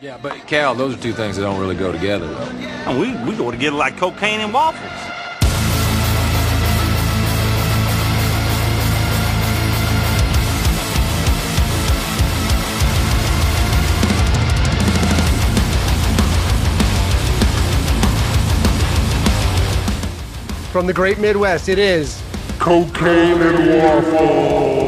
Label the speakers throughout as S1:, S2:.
S1: Yeah, but Cal, those are two things that don't really go together, though.
S2: And we, we go together like cocaine and waffles.
S3: From the great Midwest, it is
S4: Cocaine and waffle.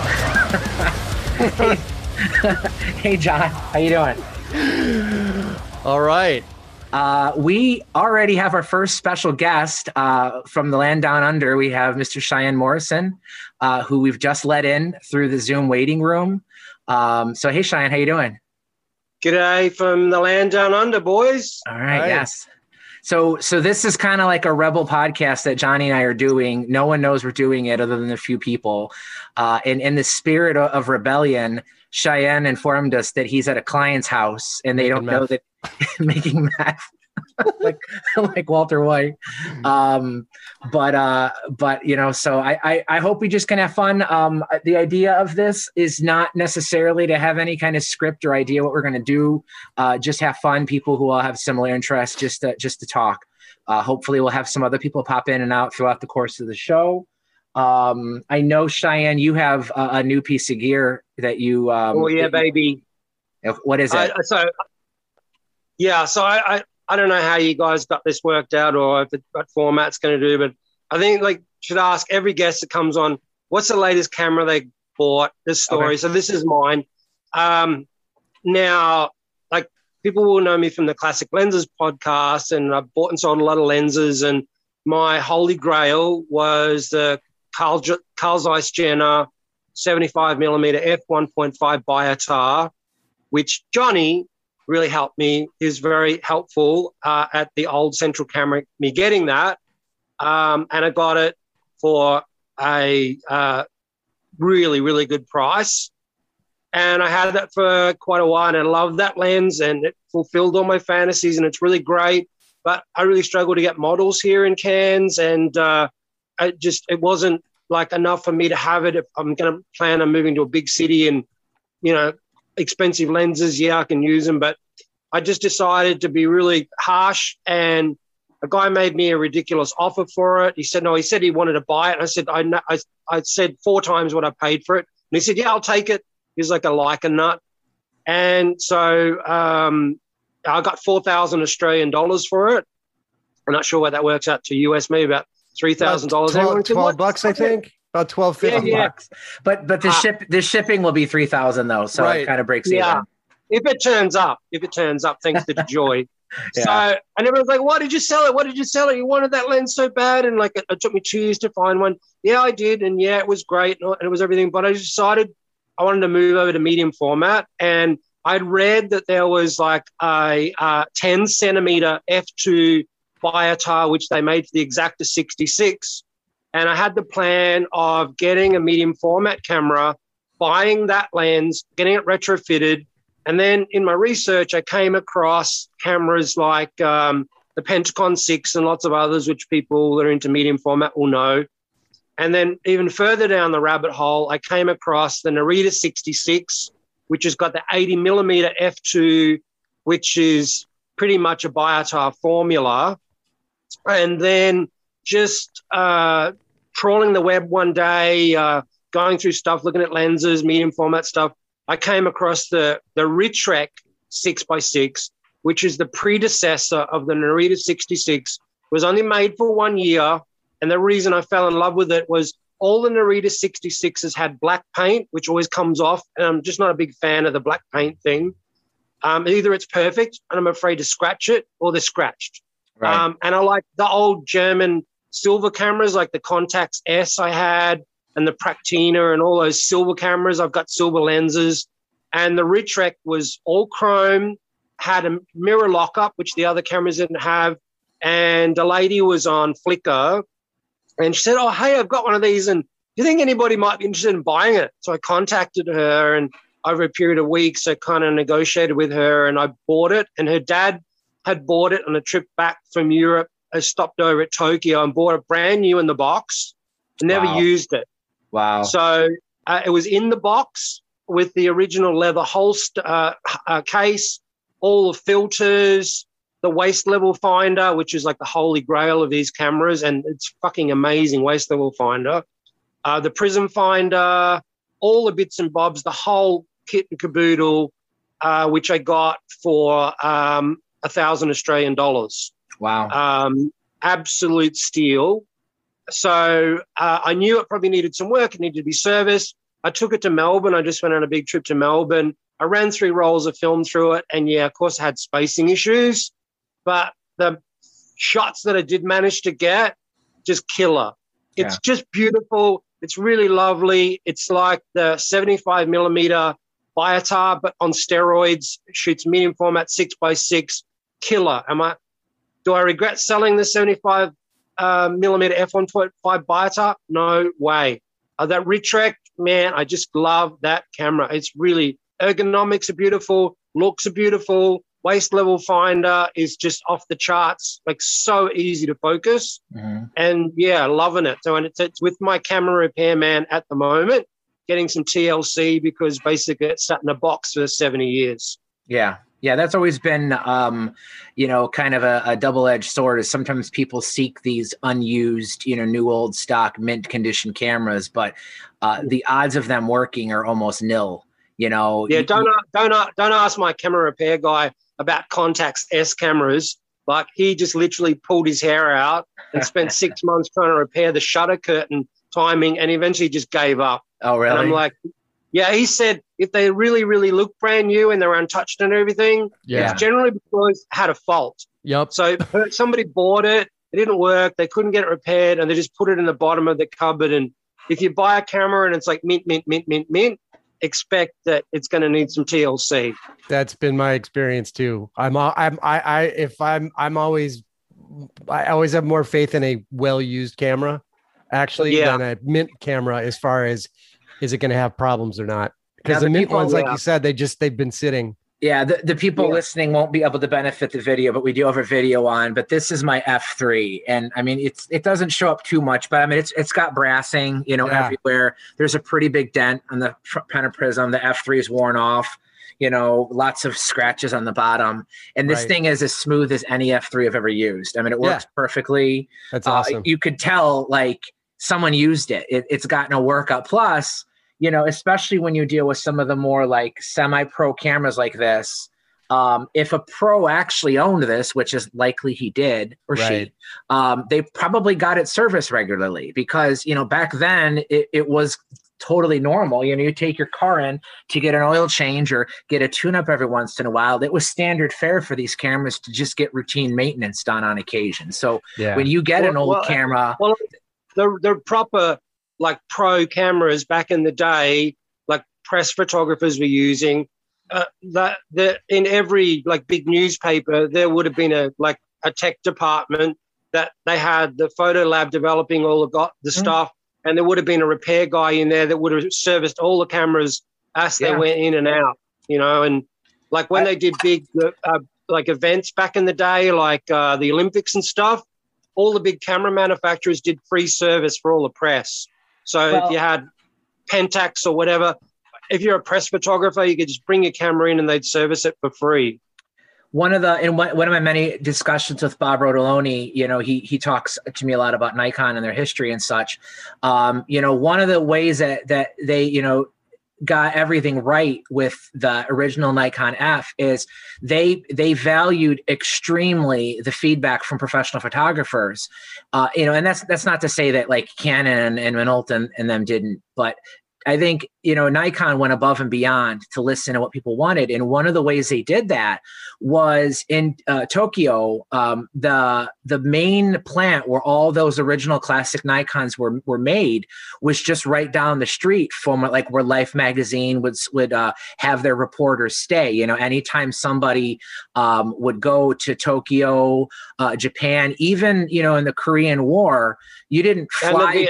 S5: hey, hey, John, how you doing?
S3: All right.
S5: Uh, we already have our first special guest uh, from the land down under. We have Mr. Cheyenne Morrison, uh, who we've just let in through the Zoom waiting room. Um, so, hey, Cheyenne, how you doing?
S6: G'day from the land down under, boys.
S5: All right,
S3: Hi.
S5: yes. So, so this is kind of like a rebel podcast that Johnny and I are doing. No one knows we're doing it other than a few people. Uh, and in the spirit of, of rebellion, Cheyenne informed us that he's at a client's house and they
S3: Making
S5: don't know that making meth, like like Walter White. Um, but uh, but you know, so I, I I hope we just can have fun. Um, the idea of this is not necessarily to have any kind of script or idea what we're going to do uh, just have fun. People who all have similar interests, just to, just to talk. Uh, hopefully, we'll have some other people pop in and out throughout the course of the show. Um, I know Cheyenne, you have a, a new piece of gear that you. Um,
S6: oh yeah, baby.
S5: What is
S6: I,
S5: it?
S6: so yeah, so I, I I don't know how you guys got this worked out or if it, what format's going to do, but I think like should ask every guest that comes on what's the latest camera they bought. This story.
S5: Okay.
S6: So this is mine. Um, now, like people will know me from the Classic Lenses podcast, and I've bought and sold a lot of lenses. And my holy grail was the Carl Carl Zeiss Jena 75 millimeter f1.5 Biotar, which Johnny really helped me. He was very helpful uh, at the old Central Camera, me getting that. Um, and I got it for a uh, really, really good price. And I had that for quite a while and I loved that lens and it fulfilled all my fantasies and it's really great. But I really struggled to get models here in Cairns and uh, I just, it wasn't like enough for me to have it. If I'm going to plan on moving to a big city and, you know, expensive lenses, yeah, I can use them. But I just decided to be really harsh and a guy made me a ridiculous offer for it. He said, no, he said he wanted to buy it. And I said, I, I, I said four times what I paid for it. And he said, yeah, I'll take it. He's like a like a nut. And so um, I got 4,000 Australian dollars for it. I'm not sure what that works out to US, maybe about $3,000.
S3: About 12,
S6: Everyone
S3: 12 bucks, I think. About 12,
S6: Yeah, yeah.
S3: bucks.
S5: But but the
S6: Ah.
S5: ship the shipping will be three thousand though, so
S3: Right.
S5: it kind of breaks
S6: Yeah.
S5: even.
S6: If it turns up, if it turns up, thanks to Joy.
S5: Yeah.
S6: So, and everyone's like, why did you sell it? Why did you sell it? You wanted that lens so bad. And like, it, it took me two years to find one. Yeah, I did. And yeah, it was great. And it was everything. But I decided I wanted to move over to medium format. And I'd read that there was like a uh, 10 centimeter f2 Biotar, which they made for the Exakta 66. And I had the plan of getting a medium format camera, buying that lens, getting it retrofitted, and then in my research, I came across cameras like um, the Pentacon 6 and lots of others, which people that are into medium format will know. And then even further down the rabbit hole, I came across the Norita 66, which has got the 80 millimeter f2, which is pretty much a Biotar formula. And then just uh, trawling the web one day, uh, going through stuff, looking at lenses, medium format stuff, I came across the the Rittreck six x six, which is the predecessor of the Norita 66. It was only made for one year, and the reason I fell in love with it was all the Norita 66s had black paint, which always comes off, and I'm just not a big fan of the black paint thing. Um, either it's perfect, and I'm afraid to scratch it, or they're scratched.
S5: Right.
S6: Um, and I like the old German silver cameras, like the Contax S I had, and the Praktina, and all those silver cameras. I've got silver lenses, and the Rittreck was all chrome, had a mirror lockup, which the other cameras didn't have. And a lady was on Flickr and she said, Oh, hey, I've got one of these. And do you think anybody might be interested in buying it? So I contacted her and over a period of weeks, I kind of negotiated with her and I bought it. And her dad had bought it on a trip back from Europe. I stopped over at Tokyo and bought a brand new in the box. Never
S5: Wow.
S6: used it.
S5: Wow.
S6: So uh, it was in the box with the original leather holster uh, uh, case, all the filters, the waist level finder, which is like the holy grail of these cameras, and it's fucking amazing waist level finder. Uh, the prism finder, all the bits and bobs, the whole kit and caboodle, uh, which I got for um, a thousand Australian dollars
S5: wow.
S6: um, absolute steal. So uh, I knew it probably needed some work. It needed to be serviced. I took it to Melbourne. I just went on a big trip to Melbourne. I ran three rolls of film through it, and yeah, of course, I had spacing issues, but the shots that I did manage to get, just killer. It's just beautiful. It's really lovely. It's like the 75 millimeter Biotar, but on steroids. Shoots medium format, six by six. Killer. Am I? Do I regret selling the 75 uh, millimeter f1.5 Biotar? No way. Uh, that Rittreck, man, I just love that camera. It's really ergonomics are beautiful, looks are beautiful. Waist level finder is just off the charts, like so easy to focus.
S5: Mhm.
S6: And yeah, loving it. So, and it's, it's with my camera repairman at the moment, getting some TLC because basically it's sat in a box for 70 years.
S5: Yeah. Yeah, that's always been, um, you know, kind of a, a double-edged sword. Is sometimes people seek these unused, you know, new old stock mint condition cameras, but uh, the odds of them working are almost nil. You know,
S6: Yeah, don't don't don't ask my camera repair guy about Contax S cameras. Like he just literally pulled his hair out and spent six months trying to repair the shutter curtain timing, and eventually just gave up.
S5: oh, really?
S6: And I'm like, yeah, he said if they really really look brand new and they're untouched and everything,
S5: Yeah.
S6: it's generally because it had a fault.
S3: Yep.
S6: So somebody bought it, it didn't work, they couldn't get it repaired, and they just put it in the bottom of the cupboard. And if you buy a camera and it's like mint, mint, mint, mint, mint, expect that it's going to need some TLC.
S3: That's been my experience too. I'm I'm I I if I'm I'm always I always have more faith in a well-used camera actually
S6: Yeah.
S3: than a mint camera as far as is it going to have problems or not. Because
S5: the
S3: the mint
S5: people-
S3: ones, like
S6: yeah.
S3: you said, they just they've been sitting.
S5: Yeah, the, the people
S6: Yeah.
S5: listening won't be able to benefit the video, but we do have a video on. But this is my F3, and I mean it's it doesn't show up too much, but I mean it's it's got brassing, you know,
S3: Yeah.
S5: everywhere. There's a pretty big dent on the pentaprism. The F3 is worn off. You know, lots of scratches on the bottom, and this
S3: Right.
S5: thing is as smooth as any F3 I've ever used. I mean, it
S3: Yeah.
S5: works perfectly.
S3: That's
S5: Uh,
S3: awesome.
S5: you could tell like someone used it. it. It's got no workup. Plus, you know, especially when you deal with some of the more like semi-pro cameras like this. Um, if a pro actually owned this, which is likely he did or
S3: Right.
S5: she, um, they probably got it serviced regularly because you know back then it, it was totally normal. You know, you take your car in to get an oil change or get a tune-up every once in a while. It was standard fare for these cameras to just get routine maintenance done on occasion. So
S3: yeah.
S5: when you get an old
S6: well,
S5: camera,
S6: Well, they're proper like pro cameras back in the day, like press photographers were using, uh, that the in every like big newspaper there would have been a like a tech department that they had the photo lab developing all the got the
S5: Mm.
S6: stuff, and there would have been a repair guy in there that would have serviced all the cameras as they
S5: Yeah.
S6: went in and out, you know, and like when they did big uh, like events back in the day, like uh, the Olympics and stuff, all the big camera manufacturers did free service for all the press. So
S5: Well-
S6: if you had Pentax or whatever, if you're a press photographer, you could just bring your camera in and they'd service it for free.
S5: one of the in one, one of my many discussions with Bob Rotoloni, you know, he he talks to me a lot about Nikon and their history and such. Um, you know, one of the ways that that they, you know, got everything right with the original Nikon F is they they valued extremely the feedback from professional photographers. Uh, you know, and that's that's not to say that like Canon and Minolta and, and them didn't, but I think you know Nikon went above and beyond to listen to what people wanted, and one of the ways they did that was in uh, Tokyo. Um, the the main plant where all those original classic Nikons were were made was just right down the street from like where Life magazine would would uh, have their reporters stay. You know, anytime somebody um, would go to Tokyo, uh, Japan, even you know in the Korean War, you didn't fly.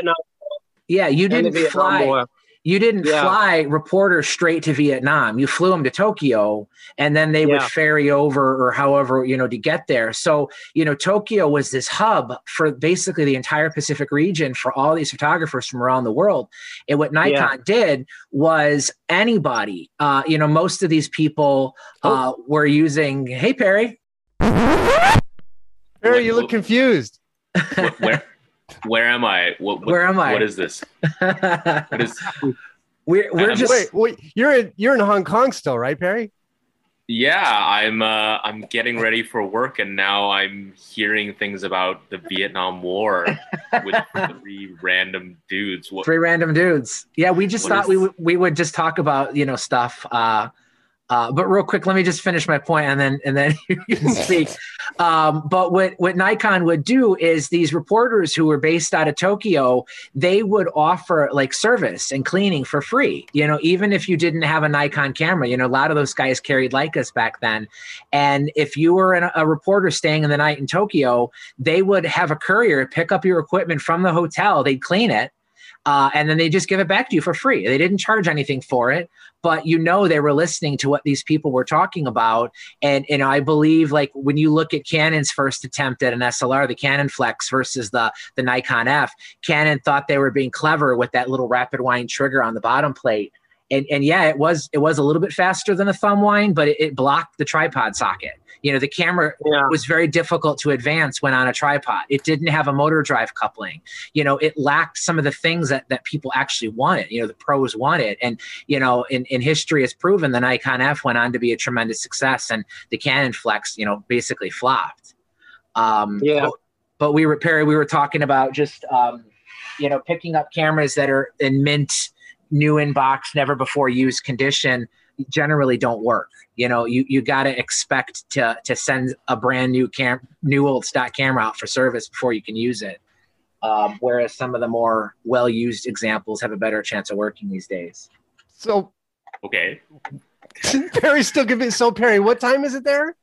S5: Yeah, you didn't fly
S6: War.
S5: You didn't
S6: Yeah.
S5: fly reporters straight to Vietnam. You flew them to Tokyo and then they would ferry over or however, you know, to get there. So, you know, Tokyo was this hub for basically the entire Pacific region for all these photographers from around the world. And what Nikon
S6: Yeah.
S5: did was anybody, uh, you know, most of these people uh, were using, hey, Perry.
S3: Perry, you look confused.
S7: Wh- where where am I? What, what-
S5: Where am I?
S7: What is this? What is?
S5: we're we're
S7: Um,
S5: just
S3: Wait, wait, you're in you're in Hong Kong still, right, Perry?
S7: Yeah, I'm uh, I'm getting ready for work, and now I'm hearing things about the Vietnam War with three random dudes. What,
S5: three random dudes. Yeah, we just thought
S7: is-
S5: we would we would just talk about you know stuff. Uh, uh, but real quick, let me just finish my point, and then and then you can speak. Um, but what what Nikon would do is these reporters who were based out of Tokyo, they would offer like service and cleaning for free. You know, even if you didn't have a Nikon camera, you know, a lot of those guys carried Leicas back then. And if you were an, a reporter staying in the night in Tokyo, they would have a courier pick up your equipment from the hotel. They'd clean it. Uh, and then they just give it back to you for free. They didn't charge anything for it, but you know they were listening to what these people were talking about. And and I believe like when you look at Canon's first attempt at an SLR, the Canonflex versus the the Nikon F, Canon thought they were being clever with that little rapid wind trigger on the bottom plate. And, and yeah, it was it was a little bit faster than a thumb wind, but it, it blocked the tripod socket. You know, the camera
S6: Yeah.
S5: was very difficult to advance when on a tripod. It didn't have a motor drive coupling. You know, it lacked some of the things that, that people actually wanted, you know, the pros wanted. And, you know, in, in history has proven the Nikon F went on to be a tremendous success and the Canonflex, you know, basically flopped. Um,
S6: Yeah.
S5: But, but we were, Perry, we were talking about just, um, you know, picking up cameras that are in mint, new in box, never before used condition generally don't work. You know, you you got to expect to to send a brand new cam new old stock camera out for service before you can use it. Um, whereas some of the more well used examples have a better chance of working these days.
S3: So
S7: okay,
S3: Perry's still giving. So Perry, what time is it there?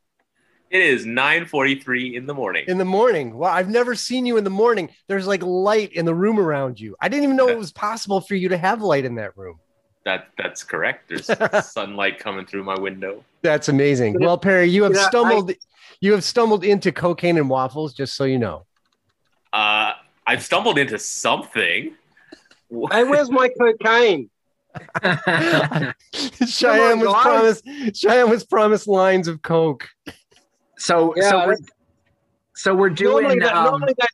S7: it is 9:43 in the morning.
S3: In the morning. Well, I've never seen you in the morning. There's like light in the room around you. I didn't even know it was possible for you to have light in that room.
S7: That that's correct. There's sunlight coming through my window.
S3: That's amazing. Well, Perry, you have
S6: Yeah, I-
S3: stumbled. you have stumbled into cocaine and waffles. Just so you know.
S7: Uh, I've stumbled into something.
S6: Hey, where's my cocaine?
S3: Cheyenne was
S6: guys.
S3: promised. Cheyenne was promised lines of coke.
S5: so
S6: Yeah,
S5: so we're, so we're doing
S6: normally, that,
S5: um,
S6: normally that,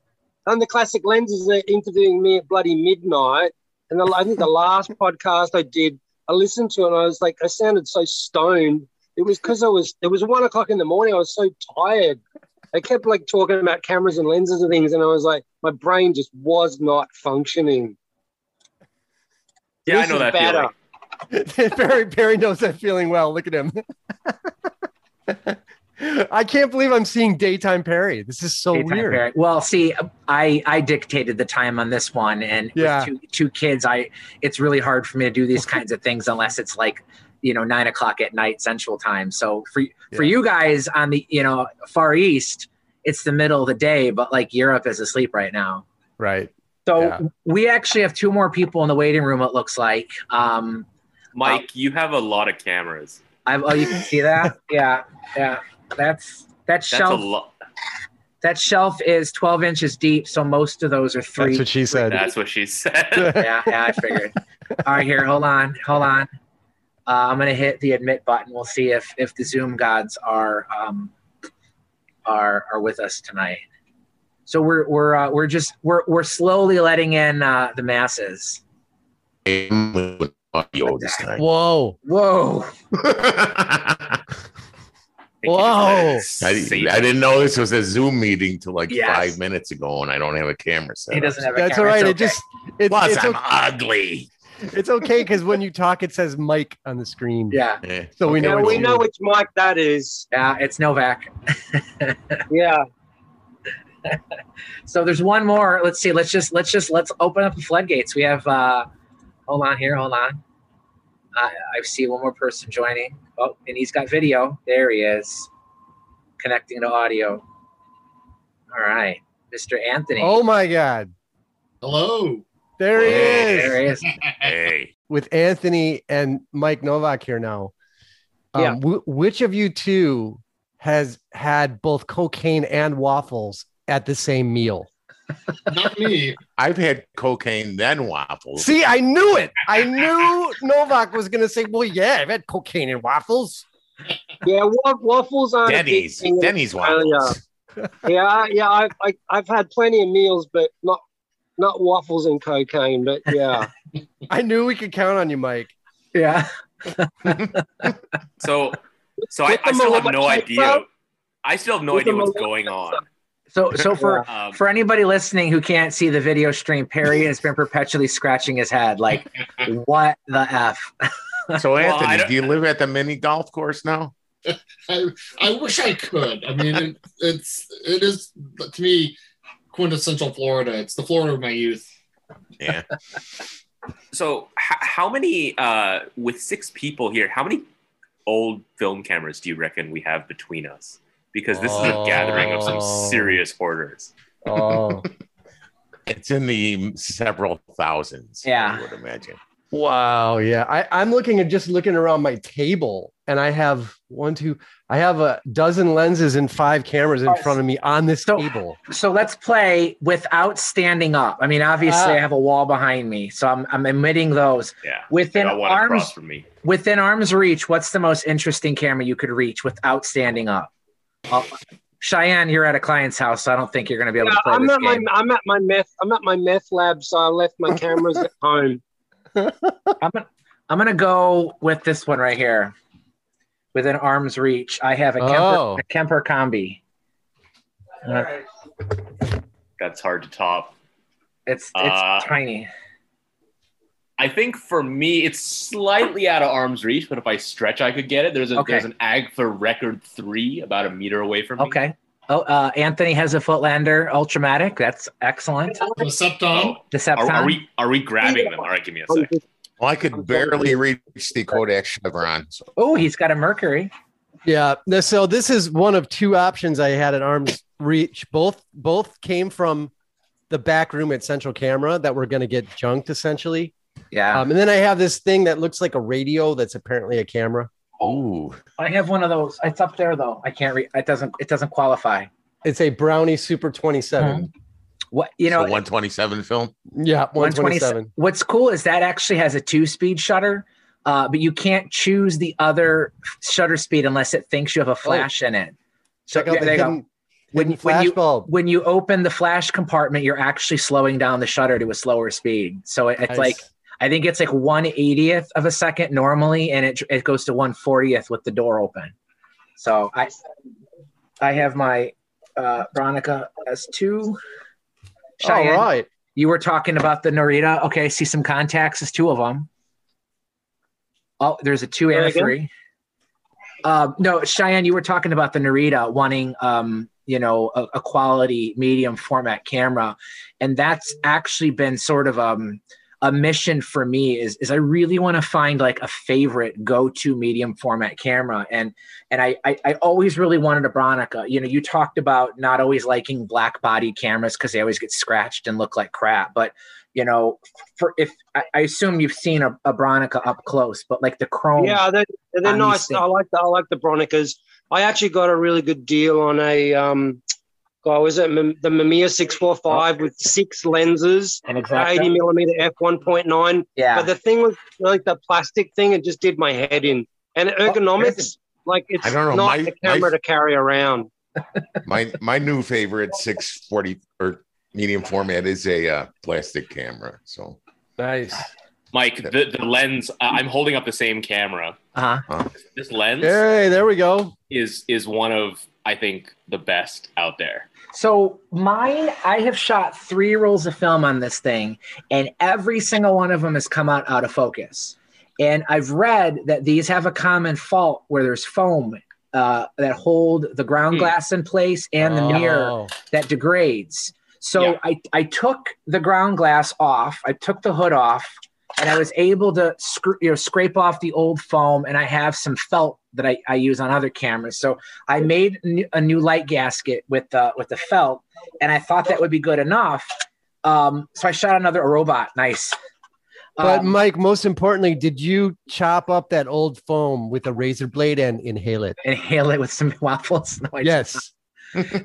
S6: on the classic lenses, they're interviewing me at bloody midnight. And the, I think the last podcast I did, I listened to it and I was like, I sounded so stoned. It was because I was, it was one o'clock in the morning. I was so tired. I kept like talking about cameras and lenses and things. And I was like, my brain just was not functioning.
S7: Yeah, I know that
S6: better.
S7: feeling.
S3: Barry, Perry knows that feeling well. Look at him. I can't believe I'm seeing daytime Perry. This is so
S5: Daytime
S3: weird.
S5: Perry. Well, see, I I dictated the time on this one, and
S3: Yeah.
S5: with two two kids, I it's really hard for me to do these kinds of things unless it's like you know nine o'clock at night Central Time. So for for
S3: Yeah.
S5: you guys on the you know Far East, it's the middle of the day, but like Europe is asleep right now.
S3: Right.
S5: So
S3: Yeah.
S5: we actually have two more people in the waiting room. It looks like. Um,
S7: Mike, you have a lot of cameras.
S5: I've, oh, you can see that. yeah, yeah. That's that
S7: That's
S5: shelf.
S7: a lot.
S5: That shelf is twelve inches deep, so most of those are three.
S3: That's what she said.
S7: That's what she said.
S5: yeah, yeah, I figured. All right, here, hold on, hold on. Uh, I'm gonna hit the admit button. We'll see if if the Zoom gods are um are are with us tonight. So we're we're uh, we're just we're we're slowly letting in uh, the masses.
S4: with audio this time.
S3: Whoa.
S5: Whoa!
S3: Whoa.
S4: I, I didn't know this was a Zoom meeting till like
S5: Yes.
S4: five minutes ago, and I don't have a camera set.
S5: He doesn't have a
S3: That's
S5: camera.
S3: right.
S5: It's
S3: It just it,
S4: Plus,
S3: it's
S4: I'm
S3: okay.
S4: ugly.
S3: It's okay because when you talk, it says Mike on the screen.
S5: Yeah.
S3: So we
S6: Yeah,
S3: know.
S6: we
S3: it's
S6: know which Mike that is.
S5: yeah, it's Novak.
S6: Yeah.
S5: So there's one more. Let's see. Let's just let's just let's open up the floodgates. We have. uh Hold on here. Hold on. I I see one more person joining. Oh, and he's got video. There he is, connecting to audio. All right, Mr. Anthony.
S3: Oh my God!
S8: Hello.
S3: There he
S4: Hey,
S3: is
S5: there he is.
S4: Hey,
S3: with Anthony and Mike Novak here now. Um,
S6: Yeah.
S3: wh- which of you two has had both cocaine and waffles at the same meal?
S8: Not me.
S4: I've had cocaine then waffles.
S3: See, I knew it. I knew Novak was going to say, "Well, yeah, I've had cocaine and waffles."
S6: Yeah, wa- waffles aren't a big
S4: Denny's, Denny's
S6: Australia.
S4: waffles.
S6: Yeah, yeah, I've I, I've had plenty of meals, but not not waffles and cocaine. But yeah,
S3: I knew we could count on you, Mike.
S5: Yeah.
S7: So, so I, I still have no idea.
S6: bro?
S7: I still have no
S6: With
S7: idea what's going on.
S5: So so for
S7: Um,
S5: for anybody listening who can't see the video stream, Perry has been perpetually scratching his head. Like, what the f?
S4: So Anthony,
S7: don't-
S4: do you live at the mini golf course now?
S8: I, I wish I could. I mean, it, it's it is to me quintessential Florida. It's the Florida of my youth.
S4: Yeah.
S7: so, h- how many uh, with six people here? How many old film cameras do you reckon we have between us? Because this is a gathering of some
S3: Oh.
S7: serious hoarders.
S3: Oh,
S4: It's in the several thousands.
S5: Yeah.
S4: I would imagine.
S3: wow. Yeah. I, I'm looking at just looking around my table and I have one, two, I have a dozen lenses and five cameras in front of me on this
S5: So-
S3: table.
S5: So let's play without standing up. I mean, obviously,
S3: Ah.
S5: I have a wall behind me, so I'm I'm emitting those
S7: Yeah.
S5: within arms
S7: from me.
S5: within arm's reach. What's the most interesting camera you could reach without standing up? Oh, Cheyenne, you're at a client's house, so I don't think you're going to be able
S6: yeah
S5: to play
S6: I'm
S5: this
S6: at my
S5: game.
S6: I'm at my meth I'm at my meth lab, so I left my cameras at home.
S5: I'm gonna, I'm gonna go with this one right here. Within arm's reach, I have a Kemper,
S3: Oh.
S5: a Kemper Kombi. Uh,
S7: That's hard to top.
S5: it's it's
S7: Uh,
S5: tiny.
S7: I think for me, it's slightly out of arm's reach, but if I stretch, I could get it. There's a
S5: Okay.
S7: there's an Agfa Record Three about a meter away from me.
S5: Okay. Oh, uh, Anthony has a Voigtländer Ultramatic. That's excellent.
S8: The Septon.
S5: Decepticon.
S7: Are, are we are we grabbing them? All right, give me a sec.
S4: Well, I could barely reach the Kodak Chevron. So
S5: Oh, he's got a Mercury.
S3: Yeah. So this is one of two options I had at arm's reach. Both both came from the back room at Central Camera that were going to get junked essentially.
S5: Yeah.
S3: Um, and then I have this thing that looks like a radio that's apparently a camera.
S4: Oh.
S5: I have one of those. It's up there though. I can't read. It doesn't. It doesn't qualify.
S3: It's a Brownie Super 27.
S5: What you know?
S4: 127 film.
S3: Yeah,
S5: 127.
S3: 127.
S5: What's cool is that actually has a two-speed shutter, uh, but you can't choose the other shutter speed unless it thinks you have a flash in it. So
S3: Check out
S5: yeah,
S3: the
S5: there you go. When,
S3: hidden
S5: when you
S3: bulb.
S5: when you open the flash compartment, you're actually slowing down the shutter to a slower speed. So it, it's
S3: Nice.
S5: like I think it's like one eightieth of a second normally, and it it goes to one fortieth with the door open. So I I have my uh, Bronica S2.
S3: All
S5: Cheyenne,
S3: right.
S5: you were talking about the Norita. Okay, I see some contacts. There's two of them. Oh, there's a two and a three. Um, no, Cheyenne, you were talking about the Norita wanting, um, you know, a, a quality medium format camera, and that's actually been sort of um, a mission for me. Is is I really want to find like a favorite go to medium format camera, and and I, I I always really wanted a Bronica. You know, you talked about not always liking black body cameras because they always get scratched and look like crap, but you know, for if I, I assume you've seen a, a Bronica up close, but like the chrome.
S6: Yeah, they're, they're nice. I like the I like the Bronicas. I actually got a really good deal on a um, God, was it the Mamiya six four five with six lenses,
S5: and exactly.
S6: eighty millimeter f one point nine.
S5: Yeah.
S6: But the thing was like the plastic thing, it just did my head in. And ergonomics, like it's
S4: I don't know,
S6: not
S4: my-
S6: a camera
S4: my-
S6: to carry around.
S4: My my new favorite 640 or medium format is a uh, plastic camera. So
S3: Nice.
S7: Mike, the, the lens. Uh, I'm holding up the same camera.
S5: Uh-huh.
S7: This lens
S3: Hey, there we go.
S7: is is one of I think the best out there.
S5: So mine, I have shot three rolls of film on this thing, and every single one of them has come out out of focus. And I've read that these have a common fault where there's foam uh, that hold the ground
S7: Hmm.
S5: glass in place and the mirror
S3: Oh.
S5: that degrades. So
S7: Yeah.
S5: I, I took the ground glass off, I took the hood off, and I was able to scr- you know, scrape off the old foam. And I have some felt that I, I use on other cameras. So I made n- a new light gasket with the with the felt, and I thought that would be good enough. Um, so I shot another robot. Nice.
S3: But
S5: Um,
S3: Mike, most importantly, did you chop up that old foam with a razor blade and inhale it?
S5: inhale it with some waffles. No,
S3: Yes.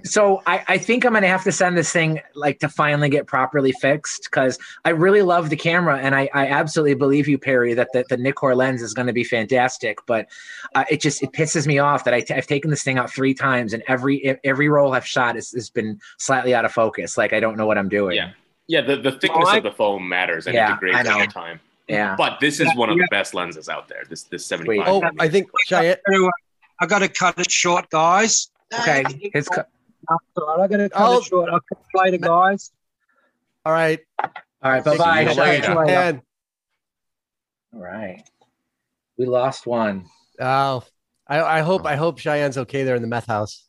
S5: So I, I think I'm gonna have to send this thing like to finally get properly fixed because I really love the camera and I, I absolutely believe you Perry that the, the Nikkor lens is going to be fantastic but uh, it just it pisses me off that I t- I've taken this thing out three times and every every roll I've shot has, has been slightly out of focus like I don't know what I'm doing
S7: Yeah. Yeah, the, the thickness
S6: Mike-
S7: of the foam matters and
S5: Yeah,
S7: it degrades
S5: I know.
S7: over time.
S5: yeah
S7: But this is one of the best lenses out there. This this 75.
S3: Oh, I think Cheyenne.
S6: I got to cut it short, guys.
S5: Okay his co-
S6: That's all right. I got to cut
S3: Oh.
S6: it short. I'll cut it later, guys.
S3: All right.
S5: all right bye bye
S4: you later.
S3: Cheyenne.
S5: all right we lost one
S3: Oh, I, I hope I hope Cheyenne's okay there in the meth house.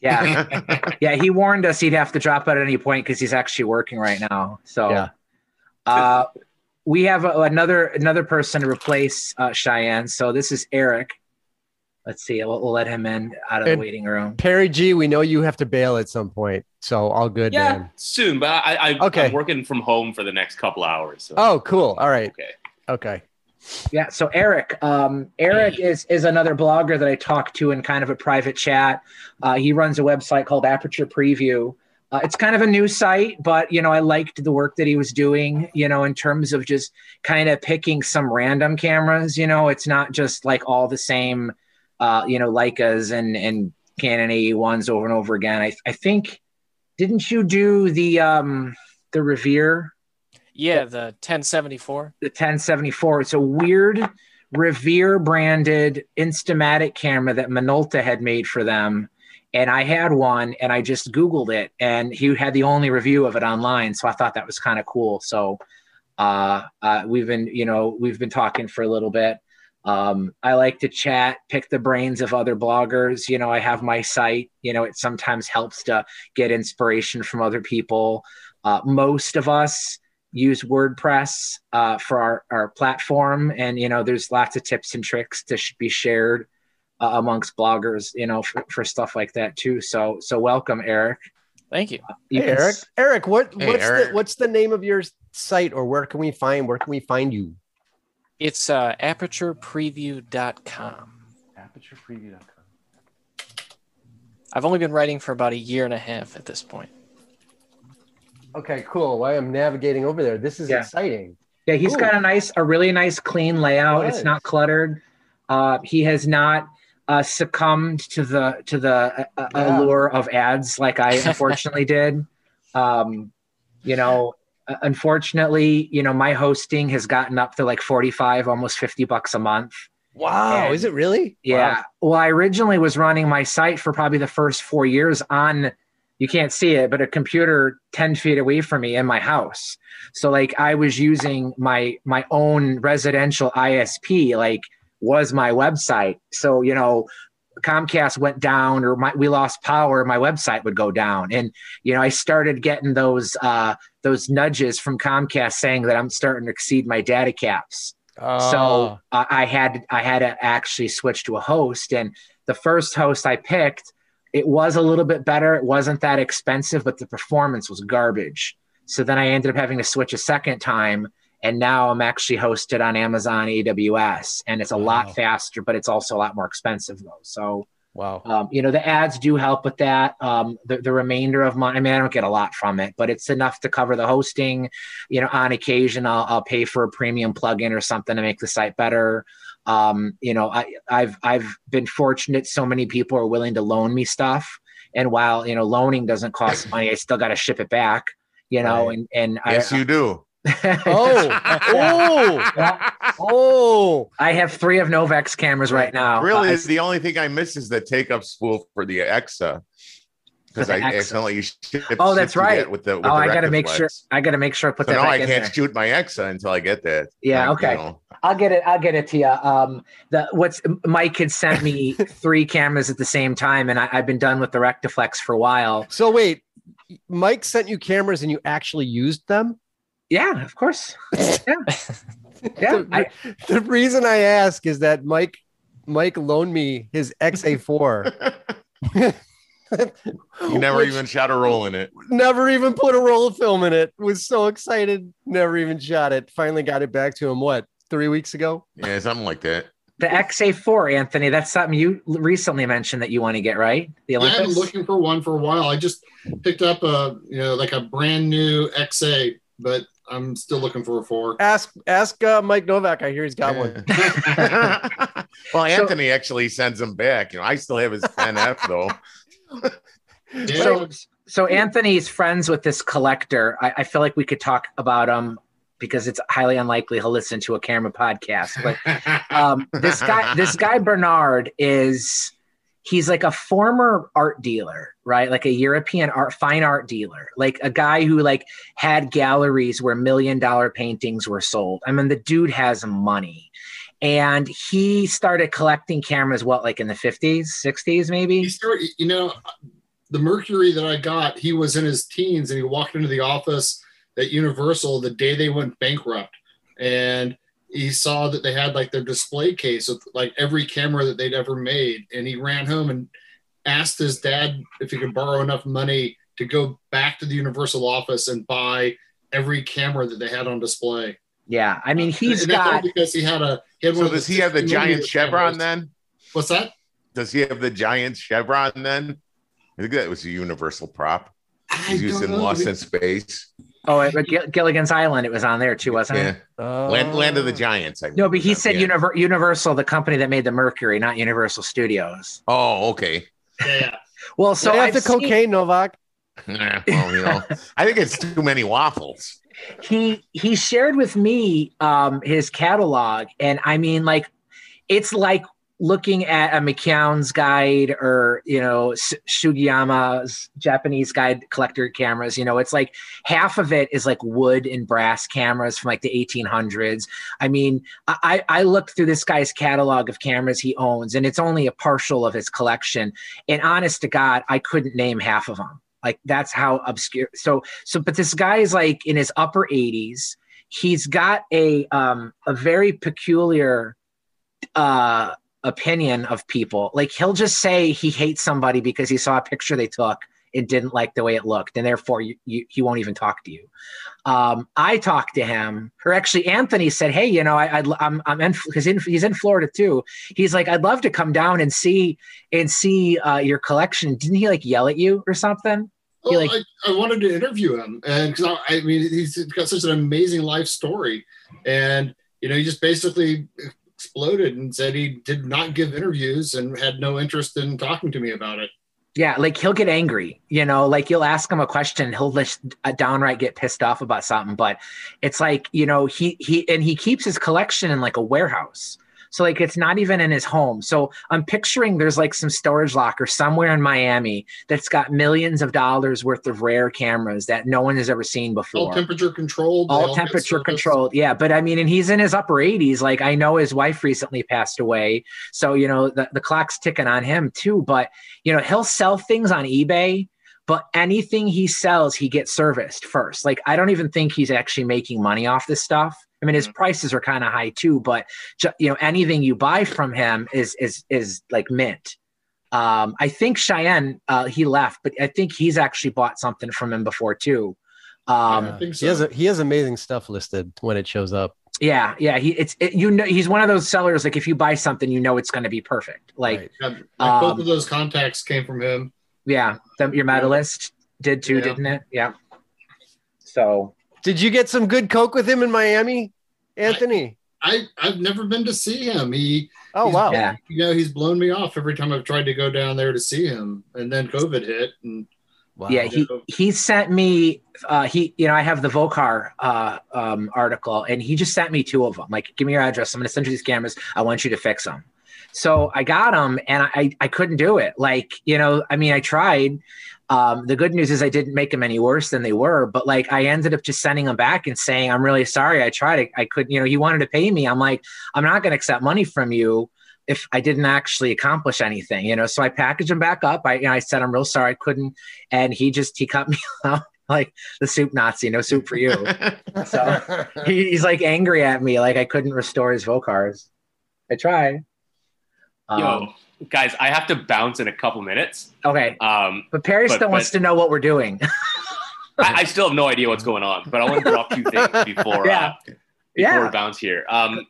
S5: yeah yeah he warned us he'd have to drop out at any point because he's actually working right now so
S3: Yeah.
S5: uh we have a, another another person to replace uh cheyenne so this is eric let's see we'll, we'll let him in out of the waiting room
S3: Perry G, we know you have to bail at some point, so all good,
S7: yeah,
S3: man.
S7: soon, but I, I,
S3: Okay.
S7: I'm working from home for the next couple hours. So.
S3: Oh, cool. All right.
S7: Okay.
S3: Okay.
S5: yeah so eric um eric is is another blogger that i talked to in kind of a private chat uh, he runs a website called aperture preview uh, it's kind of a new site but you know i liked the work that he was doing you know in terms of just kind of picking some random cameras you know it's not just like all the same uh you know leicas and and canon ae1s over and over again i, I think didn't you do the um the revere
S9: Yeah, the 1074.
S5: the 1074. It's a weird Revere branded Instamatic camera that Minolta had made for them. And I had one and I just Googled it and he had the only review of it online. So I thought that was kind of cool. So uh, uh, we've been, you know, we've been talking for a little bit. Um, I like to chat, pick the brains of other bloggers. You know, I have my site, you know, it sometimes helps to get inspiration from other people. Uh, most of us, use WordPress uh, for our, our platform. And, you know, there's lots of tips and tricks to sh- be shared uh, amongst bloggers, you know, for, for stuff like that too. So, so welcome, Eric.
S9: Thank you.
S5: You
S3: hey, Eric.
S5: s-
S3: Eric, what
S4: Hey,
S3: what's
S4: Eric.
S3: the what's the name of your site or where can we find where can we find you?
S9: It's uh, aperturepreview.com.
S3: AperturePreview.com.
S9: I've only been writing for about a year and a half at this point.
S3: Okay, cool. Well, I am navigating over there. This is
S5: Yeah.
S3: exciting.
S5: Yeah, he's
S3: Ooh.
S5: got a nice, a really nice, clean layout. It's not cluttered. Uh, he has not uh, succumbed to the to the uh, uh,
S3: Yeah.
S5: allure of ads like I unfortunately did. Um, you know, Uh, unfortunately, you know, my hosting has gotten up to like forty five, almost fifty bucks a month.
S3: Wow,
S5: And-
S3: is it really?
S5: Yeah. Well, I originally was running my site for probably the first four years on, you can't see it, but a computer 10 feet away from me in my house. So like I was using my my own residential ISP, like was my website. So, you know, Comcast went down or my, we lost power, my website would go down. And, you know, I started getting those uh those nudges from Comcast saying that I'm starting to exceed my data caps
S3: Oh.
S5: so uh, I had I had to actually switch to a host, and the first host I picked, it was a little bit better. It wasn't that expensive, but the performance was garbage. So then I ended up having to switch a second time, and now I'm actually hosted on Amazon AWS, and it's a
S3: Wow.
S5: lot faster, but it's also a lot more expensive though. So
S3: wow.
S5: um, you know, the ads do help with that. Um, the, the remainder of my, I mean, I don't get a lot from it, but it's enough to cover the hosting. You know, on occasion, I'll, I'll pay for a premium plugin or something to make the site better. Um, you know, I, I've I've been fortunate. So many people are willing to loan me stuff, and while you know loaning doesn't cost money, I still got to ship it back. You know,
S3: Right.
S5: and and
S4: yes,
S5: I,
S4: you do.
S3: Oh, oh,
S5: Yeah.
S3: oh.
S5: I have three of Novak's cameras right now.
S4: Really,
S5: Uh,
S4: is the only thing I miss is the take up spool for the EXA because I
S5: EXA.
S4: accidentally shipped,
S5: Oh, that's right.
S4: with the. With
S5: oh,
S4: the
S5: I gotta make
S4: Rectaflex.
S5: sure. I gotta make sure I put
S4: So
S5: that
S4: now
S5: back
S4: I
S5: in
S4: can't
S5: there.
S4: shoot my EXA until I get that.
S5: Yeah,
S4: Like, you
S5: okay.
S4: know.
S5: I'll get it. I'll get it to you. Um, the what's Mike had sent me three cameras at the same time, and I, I've been done with the Rectaflex for a while.
S3: So wait, Mike sent you cameras and you actually used them?
S5: Yeah, of course. Yeah, yeah.
S3: the,
S5: I,
S3: the reason I ask is that Mike Mike loaned me his XA4.
S4: You never
S3: Which
S4: even shot a roll in it.
S3: never even put a roll of film in it. Was so excited, never even shot it. Finally got it back to him. What three weeks ago?
S4: Yeah, something like that.
S5: the XA4, Anthony. That's something you recently mentioned that you want to get right. The
S8: Yeah, I've been looking for one for a while. I just picked up a you know like a brand new XA, but I'm still looking for a four.
S3: Ask ask uh, Mike Novak. I hear he's got one.
S4: Yeah. well, Anthony actually sends them back. You know, I still have his 10F though.
S8: Yeah.
S5: so, so Anthony's friends with this collector. I, I feel like we could talk about him because it's highly unlikely he'll listen to a camera podcast. But um, this guy, this guy Bernard is he's like a former art dealer, right? Like a European art, fine art dealer, like a guy who like had galleries where million dollar paintings were sold. I mean, the dude has money. And he started collecting cameras, what, like in the 50s, 60s, maybe?
S8: he started, you know, the Mercury that I got, he was in his teens and he walked into the office at Universal the day they went bankrupt. And he saw that they had like their display case with like every camera that they'd ever made. And he ran home and asked his dad if he could borrow enough money to go back to the Universal office and buy every camera that they had on display.
S5: Yeah. I mean, uh, he's
S8: And
S5: got.
S8: because he had a he had one
S4: So
S8: of the
S4: does he have the giant chevron
S8: cameras.
S4: then?
S8: What's that?
S4: Does he have the giant chevron then? I think that was a universal prop. He's used
S8: don't
S4: in. Lost in Space.
S5: Oh, at Gill- Gilligan's Island, it was on there too, wasn't
S4: Yeah.
S5: it?
S4: Land, Land of the Giants. I
S5: No, but he said
S4: yeah.
S5: Univer- Universal, the company that made the Mercury, not Universal Studios.
S4: Oh, okay.
S8: Yeah.
S5: Well, so
S3: So
S5: I've
S3: after
S5: seen-
S3: cocaine, Novak.
S4: Nah, well, you know, I think it's too many waffles.
S5: he he shared with me um his catalog and i mean like it's like looking at a McKeown's guide or you know Sugiyama's Japanese guide collector cameras you know it's like half of it is like wood and brass cameras from like the 1800s I mean I I looked through this guy's catalog of cameras he owns and it's only a partial of his collection. And honest to god I couldn't name half of them like that's how obscure so so but this guy is like in his upper 80s he's got a um a very peculiar uh opinion of people. Like he'll just say he hates somebody because he saw a picture they took and didn't like the way it looked and therefore you, you, he won't even talk to you. Um i talked to him or actually anthony said hey you know I, I'd, i'm i'm in because in, he's in florida too. He's like i'd love to come down and see and see uh your collection. Didn't he like yell at you or something?
S8: Well,
S5: like-
S8: I, I wanted to interview him, and because I, I mean, he's got such an amazing life story, and you know, he just basically exploded and said he did not give interviews and had no interest in talking to me about it.
S5: Yeah, like he'll get angry, you know, like you'll ask him a question, he'll just uh, downright get pissed off about something. But it's like, you know, he he and he keeps his collection in like a warehouse. So like it's not even in his home. So I'm picturing there's like some storage locker somewhere in Miami that's got millions of dollars worth of rare cameras that no one has ever seen before.
S8: All temperature controlled. they
S5: all temperature controlled yeah but i mean and he's in his upper 80s like i know his wife recently passed away so you know the, the clock's ticking on him too but you know he'll sell things on ebay but anything he sells he gets serviced first like i don't even think he's actually making money off this stuff i mean his prices are kind of high too but ju- you know anything you buy from him is is is like mint um i think cheyenne uh he left but i think he's actually bought something from him before too um
S8: I think
S3: He has a, he has amazing stuff listed when it shows up.
S5: Yeah, yeah. He it's it, you know he's one of those sellers like if you buy something you know it's going to be perfect. Like
S3: Right.
S8: Yeah, like both
S5: Um,
S8: of those contacts came from him.
S5: Yeah, the, your medalist did too,
S8: Yeah.
S5: didn't it? Yeah. So
S3: Did you get some good coke with him in Miami, Anthony?
S8: I I've never been to see him. He
S3: Oh
S8: he's-
S3: wow.
S5: Yeah.
S8: you know he's blown me off every time I've tried to go down there to see him, and then COVID hit, and
S3: Wow.
S5: Yeah, he he sent me. Uh, he you know I have the Vokar uh, um, article, and he just sent me two of them. Like, give me your address. I'm going to send you these cameras. I want you to fix them. So I got them, and I I couldn't do it. Like you know, I mean, I tried. Um, the good news is I didn't make them any worse than they were, but like I ended up just sending them back and saying, I'm really sorry. I tried. I, I couldn't. You know, he wanted to pay me. I'm like, I'm not going to accept money from you if I didn't actually accomplish anything, you know. So I packaged him back up. I, you know, I said I'm real sorry I couldn't, and he just he cut me out like the soup Nazi, no soup for you. so he, he's like angry at me, like I couldn't restore his Vokars. I tried. Um,
S7: Yo, guys, I have to bounce in a couple minutes.
S5: okay,
S7: Um,
S5: but Perry
S7: but-
S5: still wants to know what we're doing.
S7: I, I still have no idea what's going on, but I want to drop two things before
S5: Yeah.
S7: uh, before
S5: Yeah.
S7: we bounce here. Um,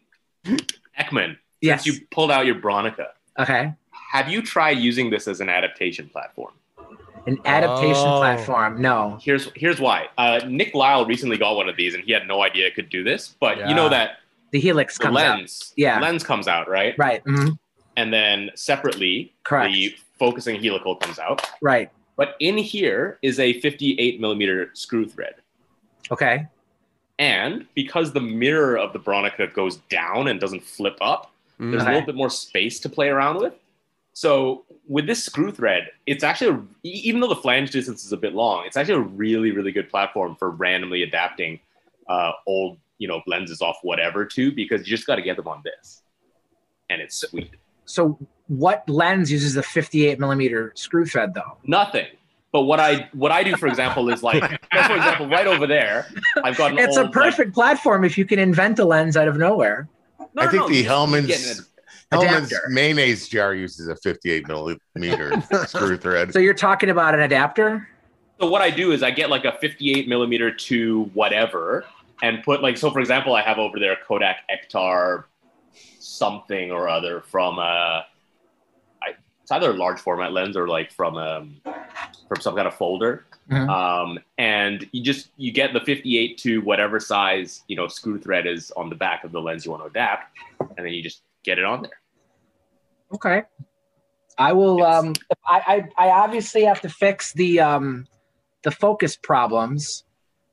S7: Ekman,
S5: yes.
S7: since you pulled out your Bronica,
S5: okay.
S7: have you tried using this as an adaptation platform?
S5: An adaptation
S3: Oh.
S5: platform. No.
S7: Here's here's why. Uh, Nick Lyle recently got one of these, and he had no idea it could do this. But
S3: Yeah.
S7: you know that
S5: The Helix
S7: the
S5: comes out.
S7: lens,
S5: Yeah.
S7: lens comes out, right?
S5: Right. mhm,
S7: And then separately,
S5: Correct.
S7: the focusing helical comes out.
S5: Right.
S7: But in here is a 58 millimeter screw thread.
S5: Okay.
S7: And because the mirror of the Bronica goes down and doesn't flip up, there's a little bit more space to play around with. So with this screw thread, it's actually, a, even though the flange distance is a bit long, it's actually a really, really good platform for randomly adapting uh, old, you know, lenses off whatever to, because you just got to get them on this, and it's sweet.
S5: So what lens uses the 58 millimeter screw thread though?
S7: Nothing. But what I what I do, for example, is like, for example, right over there, I've got an
S5: It's
S7: old,
S5: a perfect platform if you can invent a lens out of nowhere.
S7: No,
S4: I
S7: no,
S4: think
S7: no,
S4: the
S7: you just- you get Hellmann's
S4: Hellmann's
S5: Adapter.
S4: mayonnaise jar uses a 58 millimeter screw thread.
S5: So you're talking about an adapter?
S7: So what I do is I get like a 58 millimeter to whatever, and put like so. For example, I have over there a Kodak Ektar something or other from a. I, it's either a large format lens or like from um from some kind of folder.
S5: Mhm.
S7: Um, and you just you get the 58 to whatever size you know screw thread is on the back of the lens you want to adapt, and then you just get it on there.
S5: Okay. I will
S7: Yes.
S5: um I, I I obviously have to fix the um the focus problems,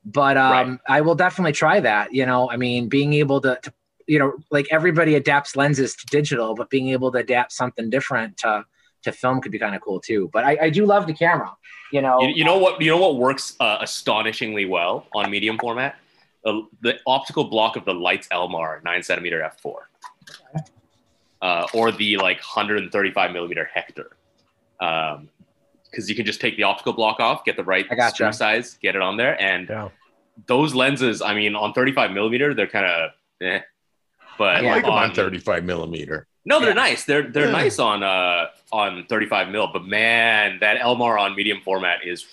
S5: but um I will definitely try that. You know, I mean being able to, to you know, like everybody adapts lenses to digital, but being able to adapt something different to to film could be kind of cool too. But I, I do love the camera. You know,
S7: You, you know what? You know what works uh, astonishingly well on medium format? Uh, the optical block of the Leitz Elmar nine centimeter f four, uh, or the like 135 millimeter Hektor, because you can just take the optical block off, get the right
S5: I gotcha.
S7: size, get it on there, and
S3: Yeah.
S7: those lenses. I mean, on 35 millimeter, they're kind of, eh. But
S4: I like them on
S7: on
S4: 35 millimeter.
S7: no, they're
S5: Yeah.
S7: nice. They're they're
S4: Yeah.
S7: nice on uh on 35 mil. But man, that Elmar on medium format is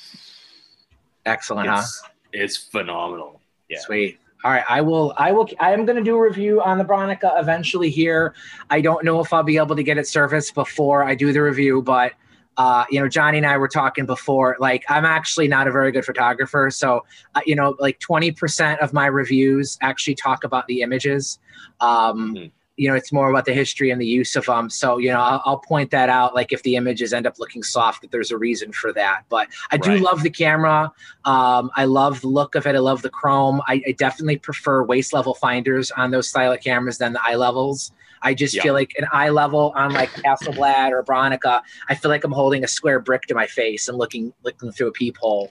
S5: excellent, huh?
S7: it's, it's phenomenal. Yeah.
S5: Sweet. All right, I will. I will. I am going to do a review on the Bronica eventually. Here, I don't know if I'll be able to get it serviced before I do the review, but uh, you know, Johnny and I were talking before. Like, I'm actually not a very good photographer, so uh, you know, like 20% of my reviews actually talk about the images. Um,
S7: Hmm.
S5: You know, it's more about the history and the use of them. So, you know, I'll, I'll point that out. Like, if the images end up looking soft, that there's a reason for that. But I do
S7: Right.
S5: love the camera. Um, I love the look of it. I love the chrome. I, I definitely prefer waist level finders on those style of cameras than the eye levels. I just
S7: Yeah.
S5: feel like an eye level on like Hasselblad or Bronica, I feel like I'm holding a square brick to my face and looking looking through a peephole.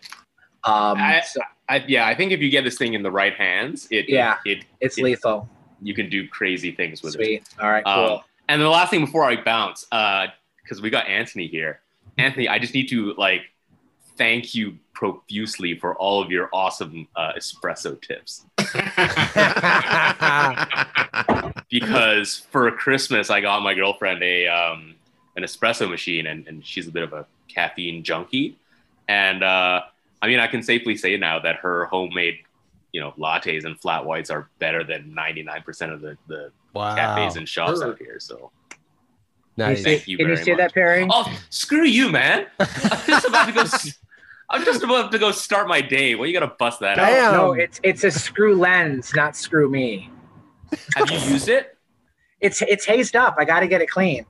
S5: Um,
S7: I,
S5: so
S7: I, yeah, I think if you get this thing in the right hands, it
S5: Yeah.
S7: it,
S5: it's
S7: it-
S5: lethal.
S7: you can do crazy things with it.
S5: Sweet. All right, cool.
S7: Um, and the last thing before I bounce, because we got Anthony here. Anthony, I just need to like thank you profusely for all of your awesome uh, espresso tips. because for Christmas I got my girlfriend a um, an espresso machine, and, and she's a bit of a caffeine junkie. And uh, I mean, I can safely say now that her homemade, you know, lattes and flat whites are better than ninety nine percent of the, the
S3: Wow.
S7: cafes and shops
S8: Sure.
S7: out here. So
S3: Nice.
S7: Thank you
S5: Can you
S7: very
S5: say
S7: much.
S5: that, Perry?
S7: Oh, screw you, man! I'm just about to go. s- I'm just about to go start my day. Well, you gotta bust that out.
S3: Damn.
S5: No, it's it's a screw lens, not screw me.
S7: Have you used it?
S5: It's it's hazed up. I got to get it clean.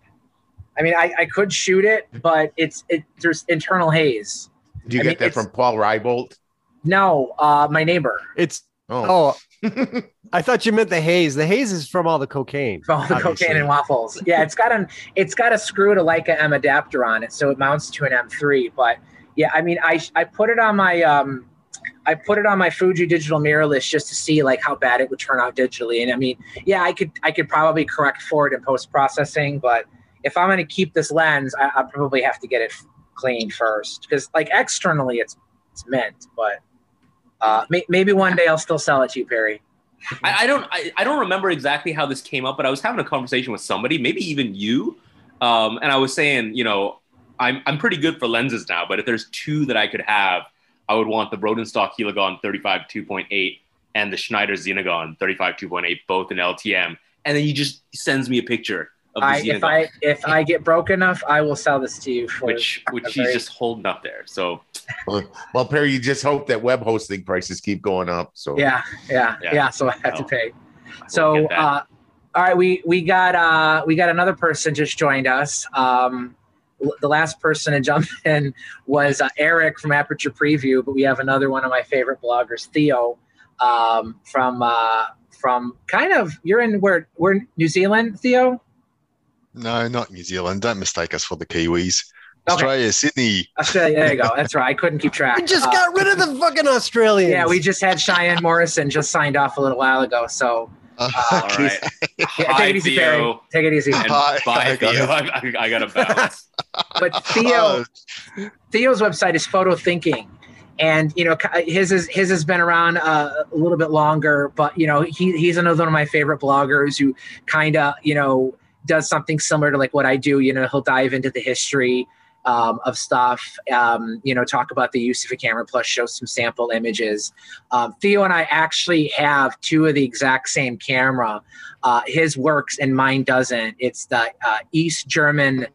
S5: I mean, I, I could shoot it, but it's it there's internal haze.
S4: Do you
S5: I
S4: get
S5: mean,
S4: that from Paul Reibold?
S5: No, uh, my neighbor
S3: It's
S4: Oh,
S3: oh, I thought you meant the haze. The haze is from all the cocaine.
S5: from all the
S3: obviously.
S5: cocaine and waffles. Yeah, it's got an it's got a screw to Leica M adapter on it, so it mounts to an M3. But yeah, I mean, I I put it on my um, I put it on my Fuji digital mirrorless just to see like how bad it would turn out digitally. And I mean, yeah, I could I could probably correct for it in post processing, but if I'm going to keep this lens, I, I probably have to get it cleaned first because like externally it's it's mint, but uh, may, maybe one day I'll still sell it to you, Perry.
S7: I, I don't I, I don't remember exactly how this came up, but I was having a conversation with somebody, maybe even you, um, and I was saying, you know, I'm I'm pretty good for lenses now, but if there's two that I could have, I would want the Rodenstock Heligon 35 2.8 and the Schneider Xenogon 35 2.8, both in LTM, and then he just sends me a picture of the
S5: I,
S7: Xenogon,
S5: if I if I get broke enough, I will sell this to you for
S7: which which he's
S5: very-
S7: just holding up there. So
S4: well, Perry, you just hope that web hosting prices keep going up. So
S5: yeah, yeah,
S7: Yeah.
S5: yeah. So I have to pay. So uh, all right, we we got uh we got another person just joined us. Um, l- the last person to jump in was uh, Eric from Aperture Preview, but we have another one of my favorite bloggers, Theo, um, from uh, from kind of you're in where we're in New Zealand, Theo.
S10: No, not New Zealand. Don't mistake us for the Kiwis.
S5: Okay.
S10: Australia, Sydney.
S5: Australia. There you go. That's right. I couldn't keep track.
S3: We just
S5: Uh,
S3: got rid of the fucking Australians.
S5: Yeah, we just had Cheyenne Morrison just signed off a little while ago. So
S10: Uh,
S7: all right,
S5: yeah,
S7: Hi,
S5: take it easy, Perry.
S7: Theo.
S5: Take it easy.
S7: and
S10: Hi,
S7: bye,
S10: hi, guys.
S7: Theo. I, I, I gotta bounce.
S5: But Theo, Theo's website is Photo Thinking, and you know his is his has been around uh, a little bit longer. But you know he he's another one of my favorite bloggers who kind of you know does something similar to like what I do. You know he'll dive into the history um, of stuff. Um, you know talk about the use of a camera plus show some sample images. Um, Theo and I actually have two of the exact same camera. Uh, his works and mine doesn't. It's the uh, East German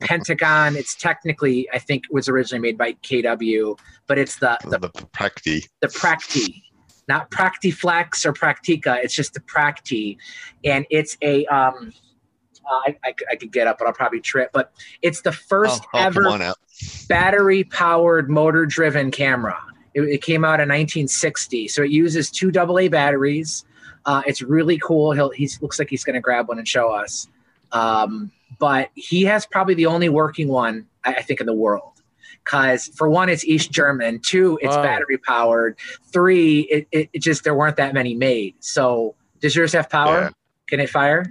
S5: Pentacon. It's technically, I think, was originally made by KW, but it's the the,
S10: the Prakti.
S5: the Prakti, not Praktiflex or Praktica. It's just the Prakti, and it's a um. Uh, I, I, I could get up, but I'll probably trip. But it's the first
S10: Oh, oh,
S5: ever
S10: come on out.
S5: battery powered motor driven camera. It, it came out in 1960. So it uses two AA batteries. Uh, it's really cool. He'll, he looks like he's going to grab one and show us. Um, but he has probably the only working one, I, I think, in the world. Because for one, it's East German. Two, it's
S3: Wow.
S5: battery powered. Three, it, it, it just there weren't that many made. So does yours have power?
S10: Yeah.
S5: Can it fire?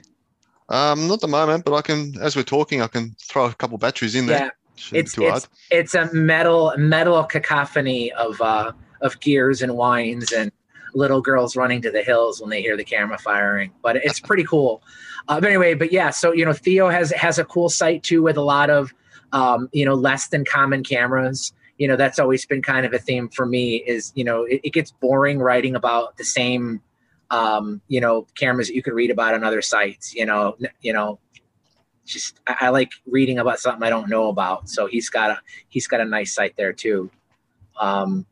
S10: Um, not at the moment, but I can, as we're talking, I can throw a couple batteries in there.
S5: Yeah,
S10: Shouldn't
S5: it's
S10: too hard.
S5: it's it's a metal metal cacophony of uh of gears and whines and little girls running to the hills when they hear the camera firing but it's pretty cool uh, but anyway but yeah so you know theo has has a cool site too with a lot of um you know less than common cameras you know that's always been kind of a theme for me is you know it, it gets boring writing about the same um you know cameras that you could read about on other sites you know you know just I, I like reading about something I don't know about. So he's got a he's got a nice site there too. Um,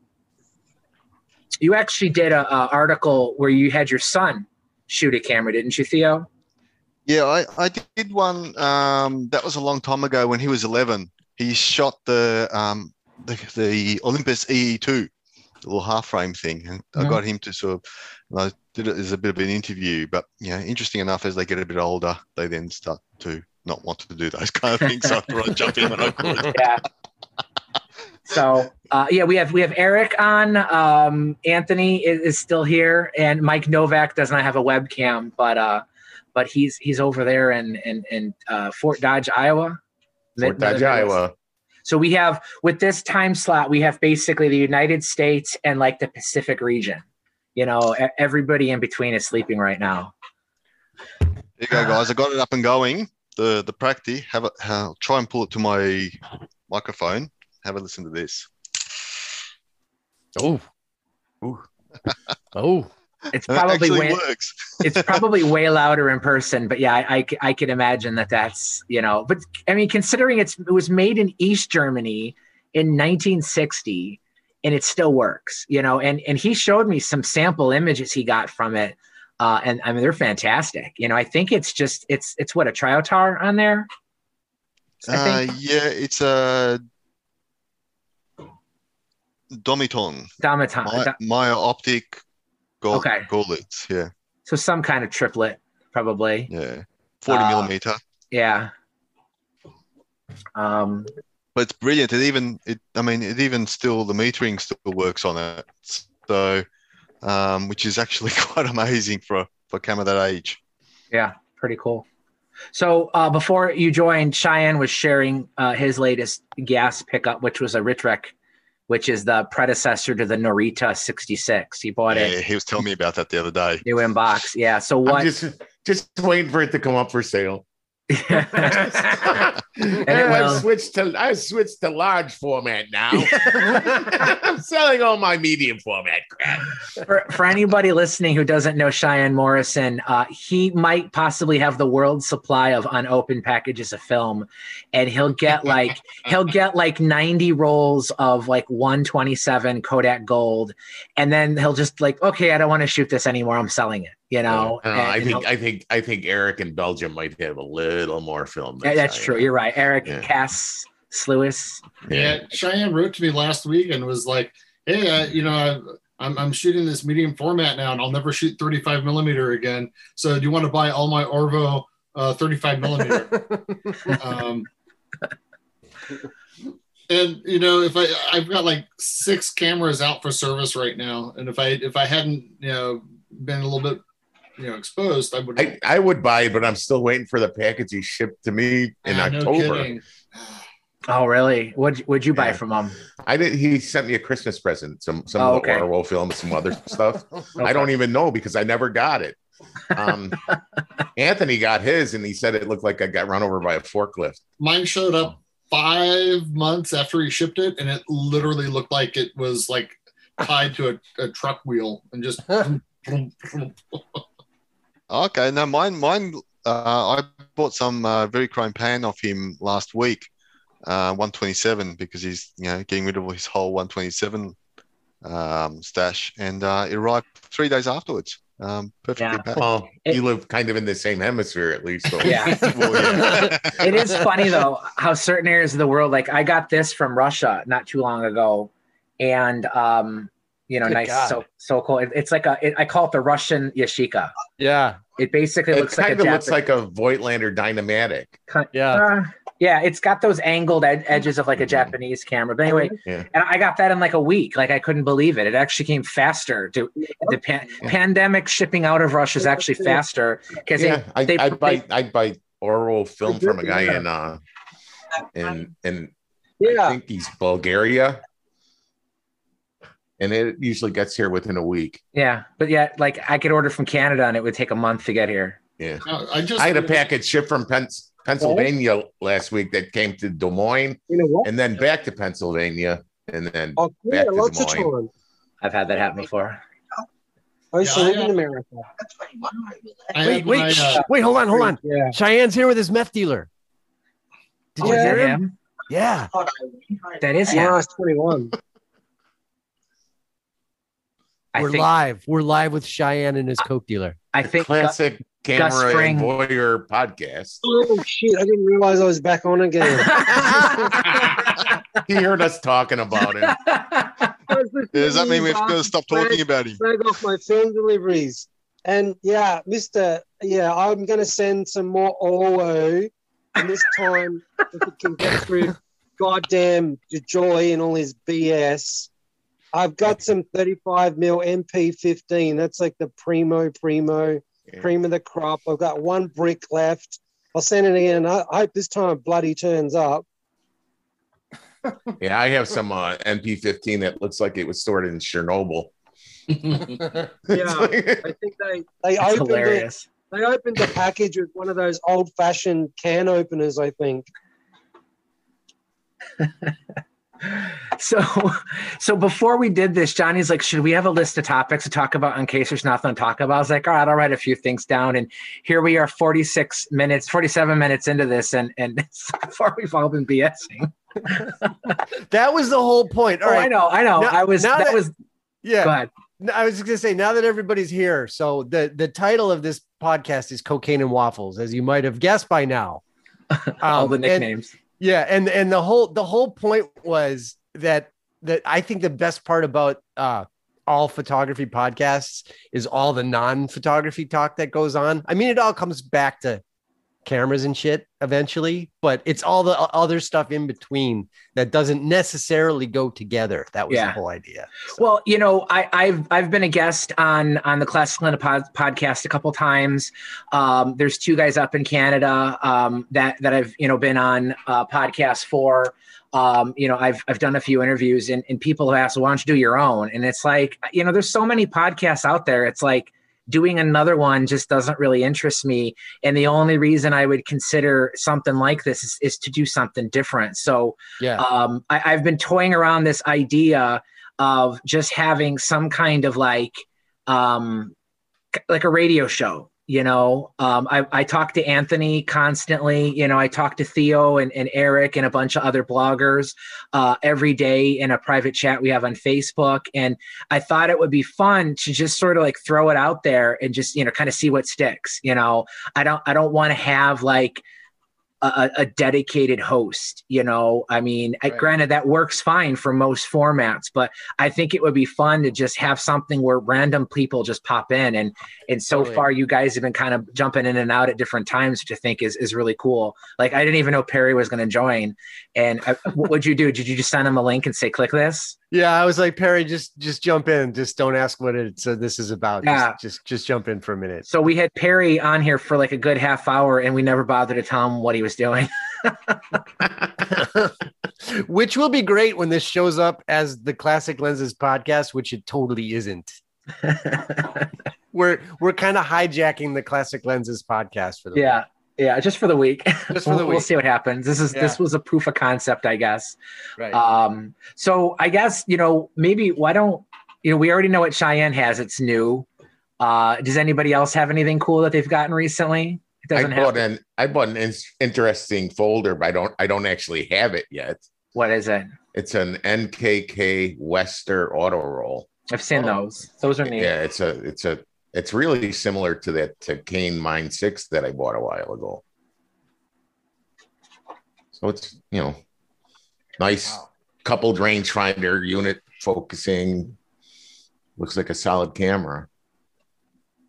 S5: you actually did a, a article where you had your son shoot a camera, didn't you, Theo?
S10: Yeah, I, I did one. Um, that was a long time ago when he was 11. He shot the um, the, the Olympus EE2, the little half frame thing, and I
S5: Mhm.
S10: got him to sort of. I did it as a bit of an interview, but you know, interesting enough, as they get a bit older, they then start to not want to do those kind of things. So I thought I'd jump in when I could.
S5: Yeah. So uh, yeah, we have we have Eric on. Um, Anthony is, is still here, and Mike Novak does not have a webcam, but uh, but he's he's over there in in, in uh, Fort Dodge, Iowa.
S4: Fort Dodge, Iowa.
S5: So we have with this time slot, we have basically the United States and like the Pacific region. You know, everybody in between is sleeping right now.
S10: There you go, guys. I got it up and going. The the Prakti. Have it. I'll try and pull it to my microphone. Have a listen to this.
S3: Oh. oh.
S5: oh.
S10: It's
S5: probably
S10: actually
S5: way,
S10: works.
S5: it's probably way louder in person, but yeah, I I could imagine that that's you know. But I mean, considering it's it was made in East Germany in 1960, and it still works, you know. And and he showed me some sample images he got from it, uh, and I mean they're fantastic. You know, I think it's just it's it's what a triotar on there.
S10: Uh, yeah, it's a Domiton.
S5: Domiton.
S10: My, Meyer Optik gold,
S5: Okay.
S10: Görlitz. Yeah.
S5: so some kind of triplet, probably.
S10: Yeah. 40
S5: Uh,
S10: millimeter.
S5: Yeah. Um,
S10: But it's brilliant. It even, it, I mean, it even still, the metering still works on it. So, um, which is actually quite amazing for, for a camera that age.
S5: yeah, pretty cool. So uh, before you joined, Cheyenne was sharing uh, his latest gas pickup, which was a Rittreck, which is the predecessor to the Norita 66. He bought
S10: Yeah,
S5: it
S10: he was telling me about that the other day.
S5: new in box. Yeah. So what?
S4: I'm just just waiting for it to come up for sale.
S5: and will.
S4: I've switched to I've switched to large format now. I'm selling all my medium format crap.
S5: for, for anybody listening who doesn't know Cheyenne Morrison, uh, he might possibly have the world's supply of unopened packages of film, and he'll get like he'll get like ninety rolls of like one twenty seven Kodak Gold, and then he'll just like, okay, I don't want to shoot this anymore. I'm selling it. You know,
S4: Uh,
S5: And-
S4: I think
S5: he'll-
S4: I think I think Eric in Belgium might have a little more film.
S5: Yeah, that's
S4: Cheyenne.
S5: true. You're right, Eric
S4: Yeah.
S5: Cass Slewis.
S8: Yeah, Cheyenne wrote to me last week and was like, "Hey, uh, you know, I, I'm I'm shooting this medium format now, and I'll never shoot 35 millimeter again. So, do you want to buy all my Orwo uh, 35 millimeter?" um, and you know, if I I've got like six cameras out for service right now, and if I if I hadn't you know been a little bit you know exposed, I would.
S4: I, I would buy it, but I'm still waiting for the package he shipped to me in
S8: Ah,
S4: October.
S8: kidding.
S5: Oh, really? What would you buy
S4: Yeah.
S5: from him?
S4: I did. He sent me a Christmas present, some some
S5: Oh,
S4: of
S5: okay.
S4: Orwo film, some other stuff. I don't even know because I never got it. Um, Anthony got his, and he said it looked like I got run over by a forklift.
S8: Mine showed up five months after he shipped it, and it literally looked like it was like tied to a, a truck wheel and just.
S10: Okay, no, mine, mine. Uh, I bought some uh, Verichrome Pan off him last week, uh, 127, because he's you know getting rid of his whole 127 um, stash, and uh, it arrived three days afterwards. Um, perfectly
S5: Yeah.
S10: packed.
S4: Well,
S5: It-
S4: you live kind of in the same hemisphere, at least. So.
S5: Yeah.
S10: Well, yeah.
S5: it is funny though how certain areas of the world like i got this from russia not too long ago and um you know
S3: Good
S5: nice
S3: God.
S5: so so cool it, it's like a it, i call it the russian Yashica
S3: Yeah.
S5: it basically
S4: It
S5: looks like
S4: kind
S5: a
S4: of looks like a Voigtländer Dynamatic.
S3: Yeah.
S5: uh, yeah it's got those angled ed- edges of like a japanese camera but anyway
S4: Yeah.
S5: and i got that in like a week like i couldn't believe it it actually came faster to the pan- pandemic shipping out of russia is actually faster because
S4: Yeah, I,
S5: they,
S4: I'd buy
S5: they-
S4: I'd buy Orwo film from a guy in uh in in I think he's Bulgaria. And it usually gets here within a week.
S5: yeah but yeah like i could order from canada and it would take a month to get here
S4: Yeah.
S8: No, I just
S4: I had a package shipped from Pens- Pennsylvania last week that came to Des Moines
S6: You know
S4: and then back to Pennsylvania and then
S6: Oh,
S4: back
S6: yeah,
S4: to Des Moines.
S5: i've had that happen before
S6: I used to
S8: Yeah,
S6: live
S8: I-
S6: in America.
S8: I
S3: Wait,
S8: had
S3: wait,
S8: my,
S3: shh,
S8: uh,
S3: wait, hold on, hold on.
S6: Yeah.
S3: Cheyenne's here with his meth dealer. Did
S5: Oh,
S3: you
S5: is
S3: hear him?
S5: him?
S3: Yeah.
S5: That is
S6: When I
S5: him.
S6: was 21.
S5: I
S3: We're
S5: think.
S3: live. We're live with Cheyenne and his coke dealer.
S5: I think. Gu-
S4: Classic camera
S5: Spring.
S4: and voyeur podcast.
S6: Oh, shit. I didn't realize I was back on again.
S4: He heard us talking about him.
S6: I was listening
S10: Does that mean we've got to stop
S6: brag-
S10: talking about him?
S6: brag off my film deliveries. And yeah, Mister, yeah, I'm going to send some more Orwo. And this time, if it can get through goddamn Joy and all his BS, I've got some 35 mil NP15. That's like the primo, primo,
S4: Yeah.
S6: cream of the crop. I've got one brick left. I'll send it in. I, I hope this time bloody turns up.
S4: Yeah, I have some uh, NP15 that looks like it was stored in Chernobyl.
S6: Yeah, I think they they
S5: That's
S6: opened it. They opened the package with one of those old-fashioned can openers. I think.
S5: So, so before we did this, Johnny's like, "Should we have a list of topics to talk about in case there's nothing to talk about?" I was like, "All right, I'll write a few things down." And here we are, 46 minutes, 47 minutes into this, and and so far we've all been BSing.
S3: That was the whole point. All
S5: oh,
S3: right.
S5: I know, I know.
S3: Now-
S5: I was that,
S3: that-
S5: was
S3: Yeah. I was just gonna say now that everybody's here, so the the title of this podcast is "Cocaine and Waffles," as you might have guessed by now.
S5: all
S3: Um,
S5: the
S3: and-
S5: nicknames.
S3: Yeah, and and the whole the whole point was that that I think the best part about uh, all photography podcasts is all the non-photography talk that goes on. I mean, it all comes back to cameras and shit eventually, but it's all the other stuff in between that doesn't necessarily go together. That was
S5: Yeah.
S3: the whole idea.
S5: Well, you know, I, I've I've been a guest on on the Classic Lenses pod, podcast a couple times. Um, there's two guys up in Canada um, that that I've you know been on uh, podcasts for. Um, you know, I've I've done a few interviews, and, and people have asked, well, "Why don't you do your own?" And it's like, you know, there's so many podcasts out there. It's like doing another one just doesn't really interest me. And the only reason I would consider something like this is, is to do something different. So
S3: Yeah.
S5: um, I, I've been toying around this idea of just having some kind of like um, like a radio show. You know, um, I, I talk to Anthony constantly. You know, I talk to Theo and, and Eric and a bunch of other bloggers uh, every day in a private chat we have on Facebook. And I thought it would be fun to just sort of like throw it out there and just you know kind of see what sticks. You know, I don't I don't want to have like a, a dedicated host. You know, I mean, I- granted that works fine for most formats, but I think it would be fun to just have something where random people just pop in and and so
S3: Totally.
S5: far you guys have been kind of jumping in and out at different times, which I think is is really cool. Like I didn't even know Perry was going to join, and I, uh, what would you do? Did you just send him a link and say click this?
S3: Yeah, I was like Perry, just just jump in. Just don't ask what it's uh, this is about.
S5: Yeah.
S3: Just, just just jump in for a minute.
S5: So we had Perry on here for like a good half hour, and we never bothered to tell him what he was doing.
S3: which will be great when this shows up as the Classic Lenses podcast, which it totally isn't. we're we're kind of hijacking the Classic Lenses podcast for the
S5: yeah, yeah, just for the week.
S3: Just for
S5: we'll,
S3: the
S5: we'll see what happens. This is this was a proof of concept, I guess.
S3: right.
S5: Um, so I guess you know maybe why don't you know we already know what Cheyenne has. It's new. Uh, does anybody else have anything cool that they've gotten recently? It
S4: I
S5: doesn't have.
S4: bought an I bought an in- interesting folder, but I don't I don't actually have it yet.
S5: What is it?
S4: It's an NKK Wester auto roll.
S5: I've seen
S3: Oh.
S5: those. Those are neat.
S4: Yeah, it's a it's a it's really similar to that to Kane Mine Six that I bought a while ago. So it's you know nice
S3: Wow.
S4: coupled rangefinder unit focusing. Looks like a solid camera.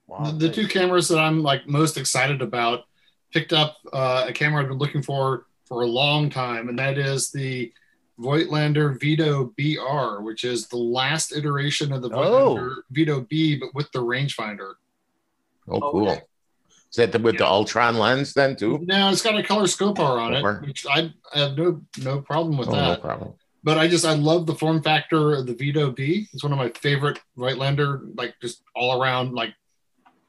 S3: Wow,
S8: The, the two cameras that I'm like most excited about picked up uh, a camera I've been looking for for a long time, and that is the Voigtländer Vito BR, which is the last iteration of the
S3: Oh.
S8: Voigtländer Vito B, but with the rangefinder.
S4: Oh,
S5: Okay.
S4: cool. Is that the, with the Ultron lens then too?
S8: No, it's got a Color-Skopar on it, which I, I have no no problem with
S4: Oh, no problem.
S8: But I just I love the form factor of the Vito B. It's one of my favorite Voigtländer, like just all around like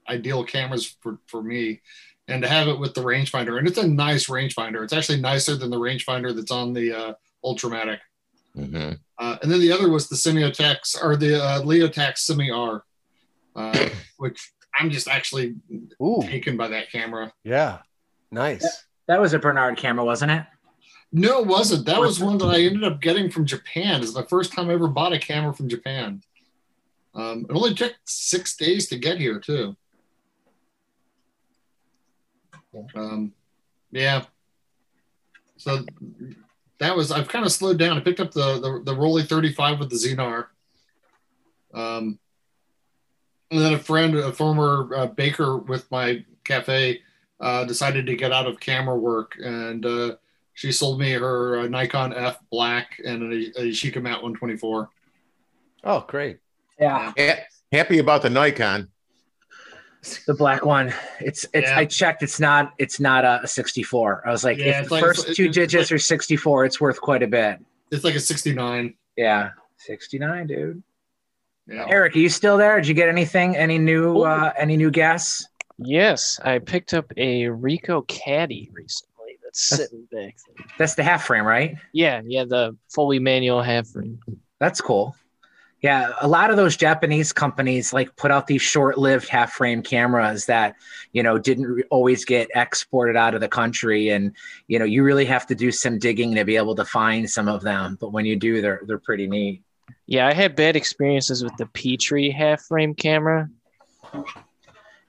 S8: ideal cameras for for me. And to have it with the rangefinder, and it's a nice rangefinder. It's actually nicer than the rangefinder that's on the uh, Ultramatic.
S4: hmm
S8: Uh, and then the other was the Semiotex or the uh, Leotax Semi R, uh, which I'm just actually
S3: Ooh,
S8: taken by that camera.
S3: yeah, nice.
S5: That was a Bernard camera, wasn't it?
S8: No, it wasn't. That was one that I ended up getting from Japan. It's the first time I ever bought a camera from Japan. Um, it only took six days to get here, too. Um, yeah. So that was I've kind of slowed down. I picked up the the, the Rollei 35 with the Xenar. Um, and then a friend, a former uh, baker with my cafe, uh, decided to get out of camera work, and uh, she sold me her uh, Nikon F Black and a, a Yashica Mat 124.
S3: Oh, great.
S5: Yeah,
S4: Ha- happy about the Nikon.
S5: The black one. It's it's.
S8: Yeah.
S5: I checked. It's not. It's not a, 64. I was like,
S8: Yeah,
S5: if the
S8: like-
S5: first two digits
S8: like-
S5: are 64, it's worth quite a bit.
S8: It's like a 69.
S5: Yeah, 69, dude.
S8: Yeah.
S5: Eric, are you still there? Did you get anything? Any new? uh Any new guests?
S9: Yes, I picked up a Ricoh Caddy recently. That's
S5: That's-
S9: sitting back there.
S5: That's the half frame, right?
S9: Yeah, yeah, the fully manual half frame.
S5: That's cool. Yeah, a lot of those Japanese companies like put out these short-lived half-frame cameras that, you know, didn't re- always get exported out of the country, and you know, you really have to do some digging to be able to find some of them. But when you do, they're they're pretty neat.
S9: Yeah, I had bad experiences with the Petri half frame camera.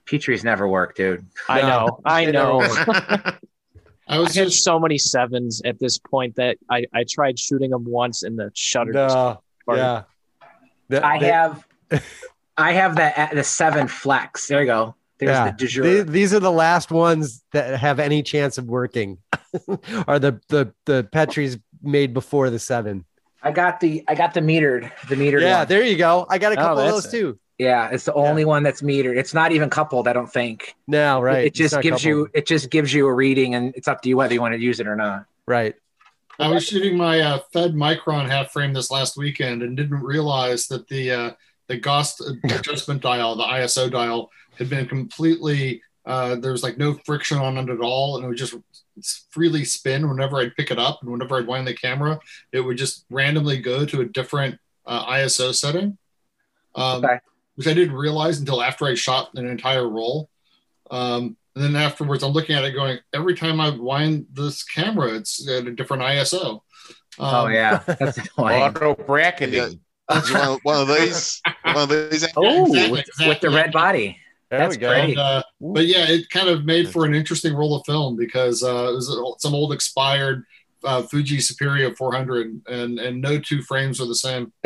S5: Petri's never worked, dude.
S9: I know, I know.
S3: don't.
S8: I
S9: I
S8: was
S9: had
S8: just
S9: so many sevens at this point that I, I tried shooting them once and the shutter.
S3: No,
S9: farted.
S3: yeah. The-
S5: I
S3: the-
S5: have, I have that uh, the seven flex. There you go. There's
S3: yeah.
S5: the du jour.
S3: The- these are the last ones that have any chance of working. are the the the Petri's made before the seven?
S5: I got the I got the metered the metered.
S3: Yeah,
S5: one.
S3: there you go. I got a
S9: Oh,
S3: couple of those
S9: it.
S3: too.
S5: yeah. It's the only one that's metered. It's not even coupled. I don't think.
S3: No, right?
S5: It
S3: It's
S5: just
S3: not
S5: gives you it just gives you a reading, and it's up to you whether you want to use it or not.
S3: right.
S8: I was shooting my uh, Fed Micron half frame this last weekend and didn't realize that the uh, the GOST adjustment dial, the ISO dial, had been completely. Uh, there was like no friction on it at all, and it would just freely spin whenever I'd pick it up, and whenever I'd wind the camera, it would just randomly go to a different uh, ISO setting, um,
S5: Okay.
S8: which I didn't realize until after I shot an entire roll. Um, and then afterwards, I'm looking at it going, every time I wind this camera, it's at a different ISO.
S5: oh
S8: Um,
S5: yeah, that's annoying.
S4: Auto bracketing.
S10: Yeah. Is one, one of these, one of these.
S5: Oh,
S8: exactly,
S5: with,
S8: exactly.
S5: with the red body.
S3: There
S5: That's
S3: we go.
S5: great.
S8: And, uh, but yeah, it kind of made for an interesting roll of film because uh, it was some old expired uh, Fuji Superia 400, and and no two frames are the same.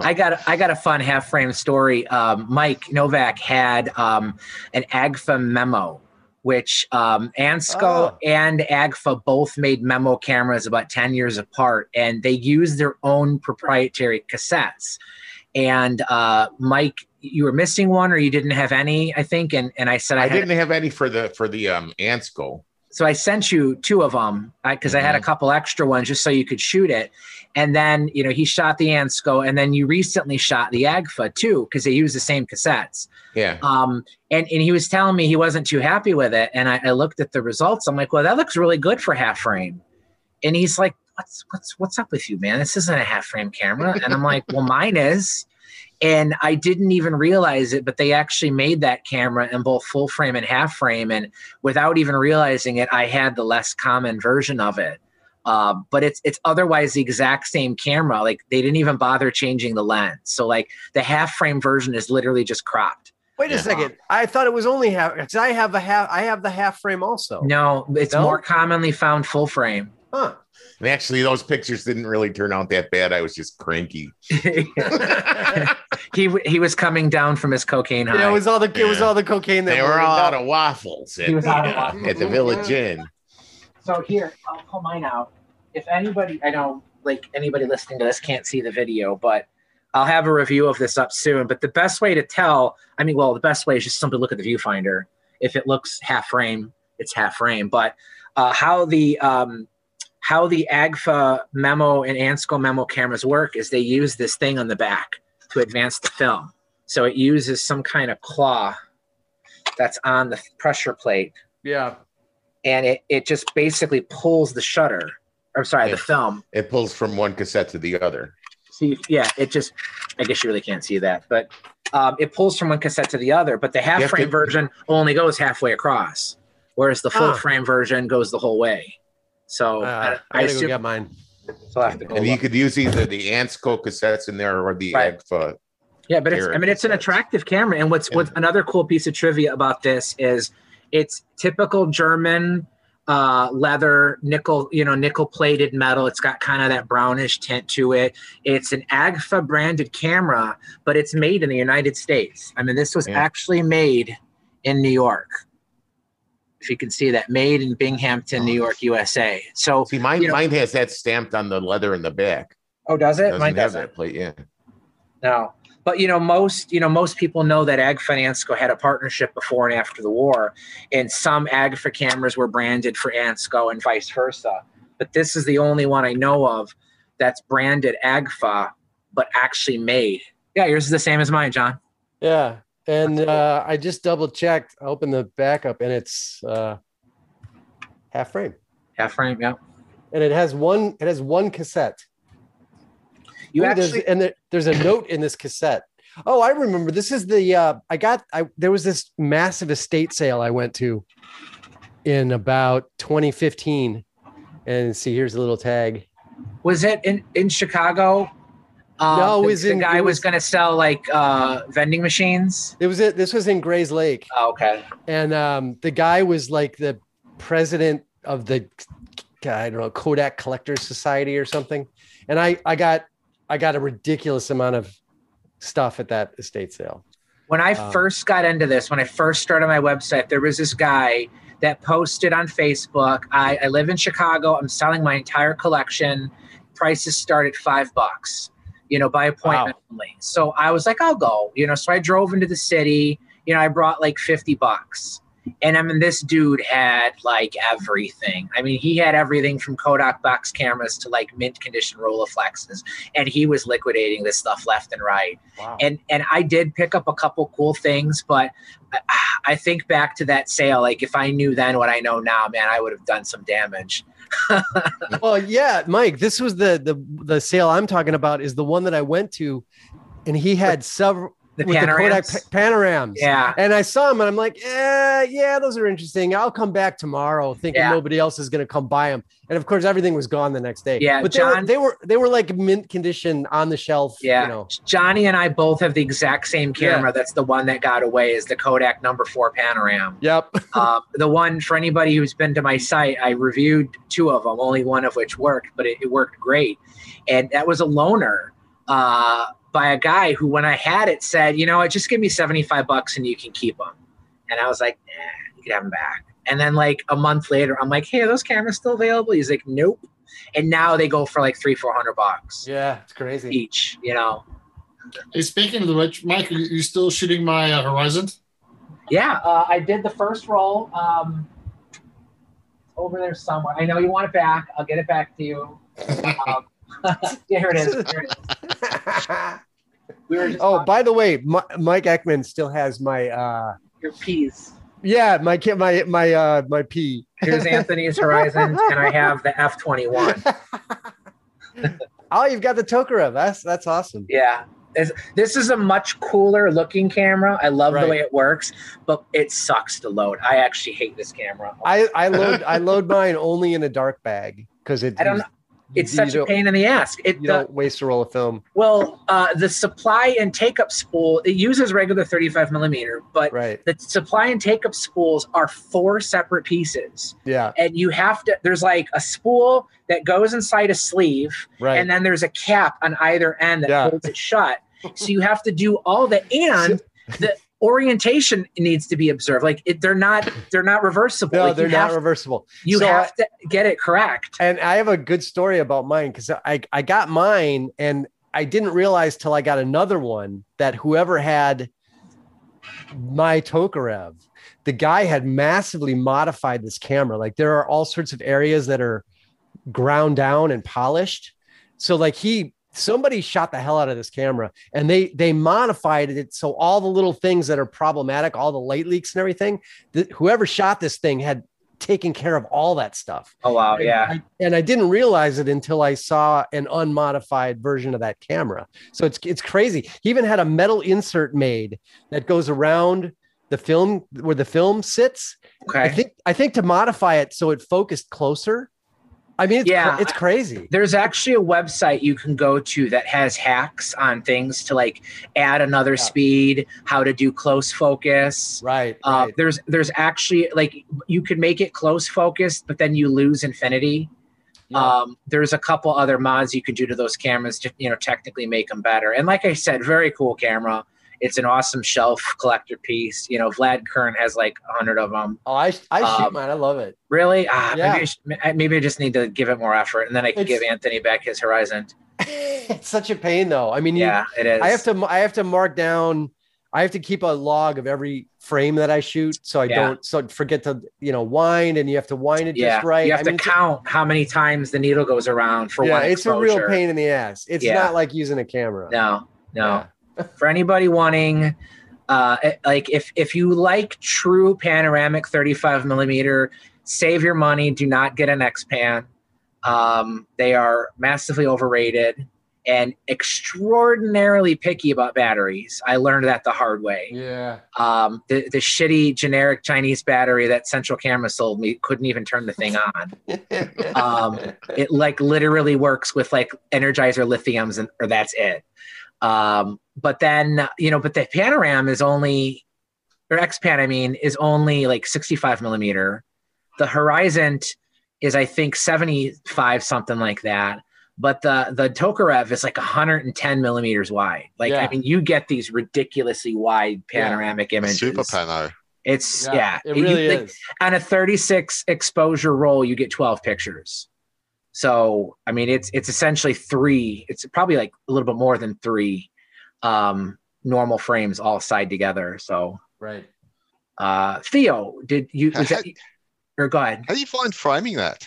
S5: I got I got a fun half frame story. Um, Mike Novak had um, an AGFA memo, which um, Ansco
S3: Oh.
S5: and AGFA both made memo cameras about ten years apart, and they used their own proprietary cassettes. And uh, Mike, you were missing one, or you didn't have any, I think. And and I said I,
S4: I
S5: had,
S4: didn't have any for the for the um Ansco.
S5: So I sent you two of them because I had a couple extra ones just so you could shoot it. And then, you know, he shot the Ansco and then you recently shot the Agfa too, because they use the same cassettes.
S4: Yeah.
S5: Um, and, and he was telling me he wasn't too happy with it. And I, I looked at the results. I'm like, well, that looks really good for half frame. And he's like, what's, what's, what's up with you, man? This isn't a half frame camera. And I'm like, well, mine is. And I didn't even realize it, but they actually made that camera in both full frame and half frame. And without even realizing it, I had the less common version of it. Uh, but it's it's otherwise the exact same camera. Like they didn't even bother changing the lens. So like the half frame version is literally just cropped.
S3: Wait a
S4: Yeah.
S3: second. I thought it was only half because I have a half. I have the half frame also.
S5: No, it's
S3: No?
S5: more commonly found full frame.
S3: Huh.
S4: And actually, those pictures didn't really turn out that bad. I was just cranky.
S5: he he was coming down from his cocaine high.
S3: Yeah, it was all the it was all the cocaine that
S4: They were all out of waffles at,
S5: He was out of waffles.
S4: at the Village Inn.
S5: So here, I'll pull mine out. If anybody, I know, like anybody listening to this can't see the video, but I'll have a review of this up soon. But the best way to tell, I mean, well, the best way is just simply look at the viewfinder. If it looks half frame, it's half frame. But uh, how the um, how the Agfa memo and Ansco memo cameras work is they use this thing on the back to advance the film. So it uses some kind of claw that's on the pressure plate
S3: Yeah.
S5: and it, it just basically pulls the shutter. I'm sorry,
S4: Yeah.
S5: the film.
S4: It pulls from one cassette to the other.
S5: See, yeah, it just. I guess you really can't see that, but um, it pulls from one cassette to the other. But the half frame
S4: to-
S5: version only goes halfway across, whereas the full
S3: Huh.
S5: frame version goes the whole way. So
S3: Uh,
S5: I,
S3: I
S5: I
S3: gotta go
S5: assume
S3: get mine.
S5: so I have to go
S4: And you could use either the Ansco cassettes in there or the
S5: Right.
S4: Agfa.
S5: Yeah, but it's I mean it's an attractive camera. And what's what's another cool piece of trivia about this is it's typical German uh, leather, nickel, you know, nickel plated metal. It's got kind of that brownish tint to it. It's an Agfa branded camera, but it's made in the United States. I mean, this was
S4: Yeah.
S5: actually made in New York. If you can see that, made in Binghamton, New oh. York, USA. So,
S4: See, mine,
S5: You know-
S4: mine has that stamped on the leather in the back.
S5: oh, does it?
S4: Doesn't
S5: Mine
S4: have
S5: doesn't.
S4: that plate, yeah.
S5: No. But you know, most you know, most people know that Agfa-Ansco had a partnership before and after the war, and some Agfa cameras were branded for Ansco and vice versa. But this is the only one I know of that's branded Agfa, but actually made. Yeah, yours is the same as mine, John.
S3: Yeah. And uh, I just double checked. I opened the backup and it's uh, half frame.
S5: Half frame, yeah.
S3: And it has one. It has one cassette.
S5: You
S3: Ooh, there's-
S5: actually
S3: and there, there's a note in this cassette. Oh, I remember. This is the uh, I got. I there was this massive estate sale I went to in about 2015, and see here's a little tag.
S5: was it in in Chicago? Um,
S3: No, it
S5: the-
S3: was
S5: the
S3: in-
S5: guy
S3: it
S5: was,
S3: was-
S5: going to sell like uh, vending machines.
S3: It was it. This was in Grayslake,
S5: Oh, okay.
S3: and um, the guy was like the president of the I don't know Kodak Collectors Society or something, and I I got I got a ridiculous amount of stuff at that estate sale.
S5: When I
S3: Um,
S5: first got into this, when I first started my website, there was this guy that posted on Facebook. I, I live in Chicago. I'm selling my entire collection. Prices start at five bucks, you know, by appointment only. So I was like, I'll go, you know. So I drove into the city. You know, I brought like 50 bucks. And I mean, this dude had like everything. I mean, he had everything from Kodak box cameras to like mint condition Rolleiflexes, and he was liquidating this stuff left and right
S3: Wow.
S5: and and I did pick up a couple cool things, but I, I think back to that sale. Like if I knew then what I know now, man, I would have done some damage.
S3: Well, yeah, Mike, this was the the the sale I'm talking about is the one that I went to, and he had several
S5: The
S3: with the Kodak
S5: panorams.
S3: pa- panorams.
S5: Yeah.
S3: And I saw them and I'm like, eh, yeah, those are interesting. I'll come back tomorrow thinking
S5: Yeah.
S3: nobody else is going to come buy them. And of course, everything was gone the next day.
S5: Yeah,
S3: But they, were, they were, they were like mint condition on the shelf.
S5: Yeah.
S3: You know,
S5: Johnny and I both have the exact same camera. That's the one that got away is the Kodak number four panoram.
S3: yep.
S5: uh, the one for anybody who's been to my site, I reviewed two of them, only one of which worked, but it, it worked great. And that was a loaner uh, by a guy who, when I had it, said, you know, what, just give me 75 bucks and you can keep them. And I was like, nah, you can have them back. And then, like a month later, I'm like, hey, are those cameras still available? He's like, nope. And now they go for like three, 400 bucks
S3: Yeah. It's crazy.
S5: each, you know?
S8: Hey, speaking of which, Mike, are you you still shooting my uh, Horizon?
S5: Yeah, uh, I did the first roll. Um, over there somewhere. I know you want it back. I'll get it back to you. Um, yeah, here it is. Here it is. We were just
S3: oh,
S5: talking
S3: by the way, Mi- Mike Ekman still has my, uh,
S5: your peas.
S3: yeah, my kid, my, my, uh, my P.
S5: Here's Anthony's Horizons, and I have the F twenty one.
S3: oh, you've got the Tokarev. That's, that's awesome.
S5: Yeah. This- This is a much cooler looking camera. I love
S3: Right.
S5: the way it works, but it sucks to load. I actually hate this camera.
S3: I, I load, I load mine only in a dark bag because it,
S5: I don't know. It's
S3: you
S5: such a pain in the ass. It
S3: You
S5: the-
S3: don't waste a roll of film.
S5: Well, uh, the supply and take up spool, it uses regular 35 millimeter, but
S3: Right.
S5: the supply and take up spools are four separate pieces.
S3: Yeah.
S5: And you have to, there's like a spool that goes inside a sleeve,
S3: Right.
S5: and then there's a cap on either end that
S3: Yeah.
S5: holds it shut. So you have to do all the, and the orientation needs to be observed. Like it, they're not, they're not reversible.
S3: no,
S5: Like,
S3: they're not
S5: have,
S3: reversible.
S5: You
S3: So
S5: have to get it correct.
S3: and I have a good story about mine because I I got mine and I didn't realize till I got another one that whoever had my Tokarev, the guy had massively modified this camera. Like there are all sorts of areas that are ground down and polished. So like he somebody shot the hell out of this camera and they they modified it so all the little things that are problematic, all the light leaks and everything, that whoever shot this thing had taken care of all that stuff.
S5: Oh, wow.
S3: And
S5: Yeah.
S3: I- and I didn't realize it until I saw an unmodified version of that camera. So it's it's crazy. He even had a metal insert made that goes around the film where the film sits.
S5: okay.
S3: I think I think to modify it so it focused closer. I mean, it's,
S5: Yeah.
S3: cra- it's crazy.
S5: There's actually a website you can go to that has hacks on things to like add another speed, how to do close focus.
S3: Right.
S5: Uh,
S3: right.
S5: there's there's actually like you could make it close focused, but then you lose infinity. Um, there's a couple other mods you can do to those cameras to you know technically make them better. And like I said, very cool camera. It's an awesome shelf collector piece. You know, Vlad Kern has like a hundred of them.
S3: Oh, I I shoot
S5: um,
S3: mine. I love it.
S5: Really? Ah,
S3: Yeah.
S5: maybe, I should, maybe I just need to give it more effort, and then I can
S3: It's-
S5: give Anthony back his Horizon.
S3: it's such a pain though. I mean, you,
S5: Yeah, it is.
S3: I have to I have to mark down. I have to keep a log of every frame that I shoot, so I
S5: Yeah.
S3: don't so forget to you know wind, and you have to wind it
S5: yeah,
S3: just right.
S5: you have
S3: I
S5: to
S3: mean,
S5: count how many times the needle goes around for
S3: yeah,
S5: one
S3: it's
S5: exposure.
S3: a real pain in the ass. It's
S5: Yeah.
S3: not like using a camera.
S5: No, no. For anybody wanting, uh, like if if you like true panoramic 35 millimeter, save your money. Do not get an X pan. Um, they are massively overrated and extraordinarily picky about batteries. I learned that the hard way.
S3: Yeah.
S5: Um, the, the shitty generic Chinese battery that Central Camera sold me couldn't even turn the thing on. um, it like literally works with like Energizer lithiums, and or that's it. Um, but then you know, but the Panoram is only, or X Pan, I mean, is only like 65 millimeter. The Horizon is I think 75 something like that. But the the Tokarev is like 110 millimeters wide. Like
S3: Yeah.
S5: I mean, you get these ridiculously wide panoramic
S10: A
S5: images.
S10: super pano.
S5: It's yeah,
S3: it
S5: You-
S3: really
S5: like,
S3: is.
S5: on a 36 exposure roll, you get 12 pictures. So I mean, it's it's essentially three. It's probably like a little bit more than three um, normal frames all side together. So
S3: Right.
S5: uh, Theo, did you? Was that, or go ahead.
S10: How do you find framing that?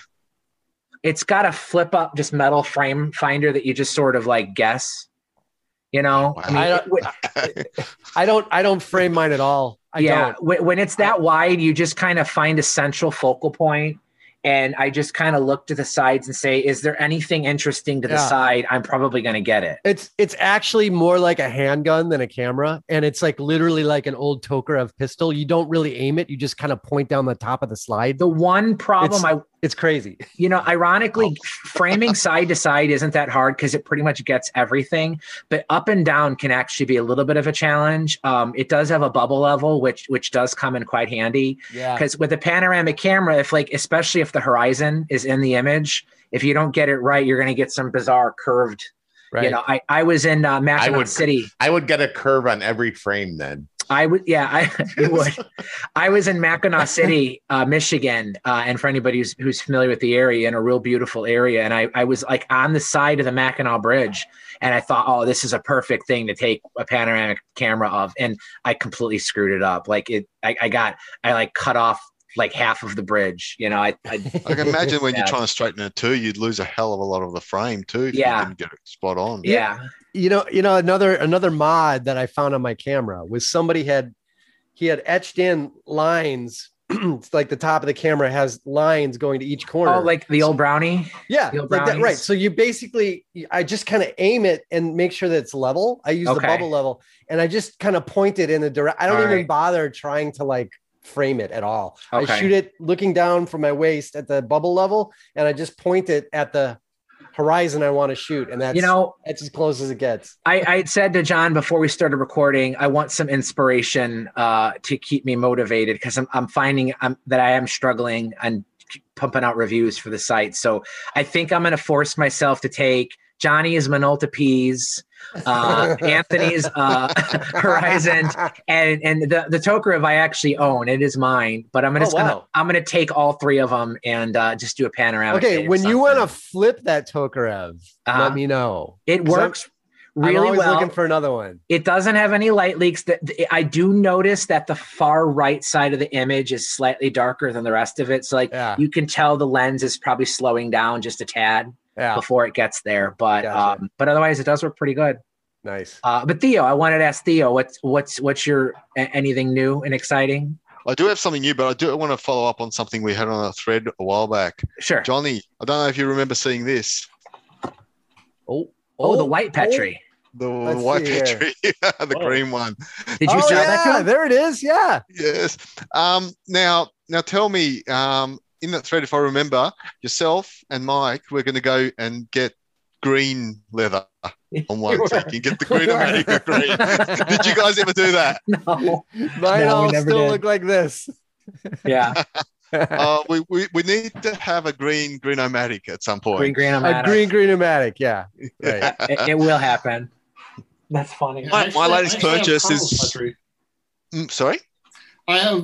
S5: It's got a flip up, just metal frame finder that you just sort of like guess. You know, I mean,
S3: I don't-
S5: it-
S3: I don't. I don't frame mine at all. I
S5: yeah,
S3: don't.
S5: when, when it's that wide, you just kind of find a central focal point, and I just kind of look to the sides and say, "Is there anything interesting to the
S3: Yeah.
S5: side? I'm probably going to get it."
S3: It's it's actually more like a handgun than a camera, and it's like literally like an old Tokarev pistol. You don't really aim it; you just kind of point down the top of the slide.
S5: The one problem I
S3: It's crazy.
S5: You know, ironically, framing side to side isn't that hard because it pretty much gets everything. But up and down can actually be a little bit of a challenge. Um, it does have a bubble level, which which does come in quite handy.
S3: Yeah.
S5: Because with a panoramic camera, if like especially if the horizon is in the image, if you don't get it right, you're going to get some bizarre curved.
S3: Right.
S5: You know, I I was in uh,
S4: I would
S5: City.
S4: I would get a curve on every frame then.
S5: I would, yeah, I it would. I was in Mackinaw City, uh, Michigan, uh, and for anybody who's, who's familiar with the area, in a real beautiful area, and I, I was like on the side of the Mackinac Bridge, and I thought, oh, this is a perfect thing to take a panoramic camera of, and I completely screwed it up. Like it, I, I got, I like cut off like half of the bridge. You know, I, I,
S10: I can imagine when you're trying to straighten it too, you'd lose a hell of a lot of the frame too. If
S5: Yeah.
S10: you didn't get it spot on.
S5: yeah,
S3: you know you know another another mod that i found on my camera was somebody had he had etched in lines it's like the top of the camera has lines going to each corner
S5: oh, like the old brownie.
S3: yeah
S5: the old
S3: like that, right so you basically i just kind of aim it and make sure that it's level i use the bubble level and i just kind of point it in the direct i don't
S5: All
S3: even
S5: right.
S3: bother trying to like frame it at all. I shoot it looking down from my waist at the bubble level and i just point it at the horizon i want to shoot and that's
S5: You know,
S3: that's as close as it gets.
S5: I, I said to John before we started recording, I want some inspiration uh, to keep me motivated because I'm, I'm finding I'm, that I am struggling and pumping out reviews for the site. So I think I'm going to force myself to take Johnny's Minolta P's, uh, Anthony's uh, Horizon, and and the the Tokarev I actually own. It is mine, but I'm
S3: Oh,
S5: just gonna
S3: wow.
S5: I'm gonna take all three of them and uh, just do a panoramic.
S3: Okay, when you want to flip that Tokarev,
S5: Uh-huh.
S3: let me know.
S5: it
S3: 'Cause I'm-
S5: works really
S3: I'm always
S5: well.
S3: looking for another one.
S5: It doesn't have any light leaks. That I do notice that the far right side of the image is slightly darker than the rest of it. So like
S3: Yeah.
S5: you can tell the lens is probably slowing down just a tad
S3: Yeah,
S5: before it gets there. But
S3: Gotcha.
S5: um, but otherwise it does work pretty good.
S3: nice.
S5: Uh, but Theo, I wanted to ask Theo, what's what's what's your a- anything new and exciting?
S10: I do have something new, but I do want to follow up on something we had on a thread a while back.
S5: Sure.
S10: Johnny, I don't know if you remember seeing this.
S3: Oh,
S5: oh, the white Petri.
S10: The
S3: Let's
S10: white. Petri, the
S2: Oh.
S10: green one.
S5: Did you
S3: oh,
S5: show
S3: yeah,
S5: that to?
S3: There it is. Yeah.
S10: Yes. Um, now, now tell me, um, in that thread, if I remember, yourself and Mike, we're going to go and get green leather on one take and get the green America green. Did you guys ever do that?
S5: No.
S3: Mine
S5: No,
S3: all still
S5: did.
S3: look like this.
S5: Yeah.
S10: Uh, we, we, we need to have a green Greenomatic at some point.
S5: Green green.
S3: A green green-o-matic. Yeah. Right.
S5: It, it will happen. That's funny.
S10: My- my latest
S8: have
S10: purchase is- Mm, sorry?
S8: I have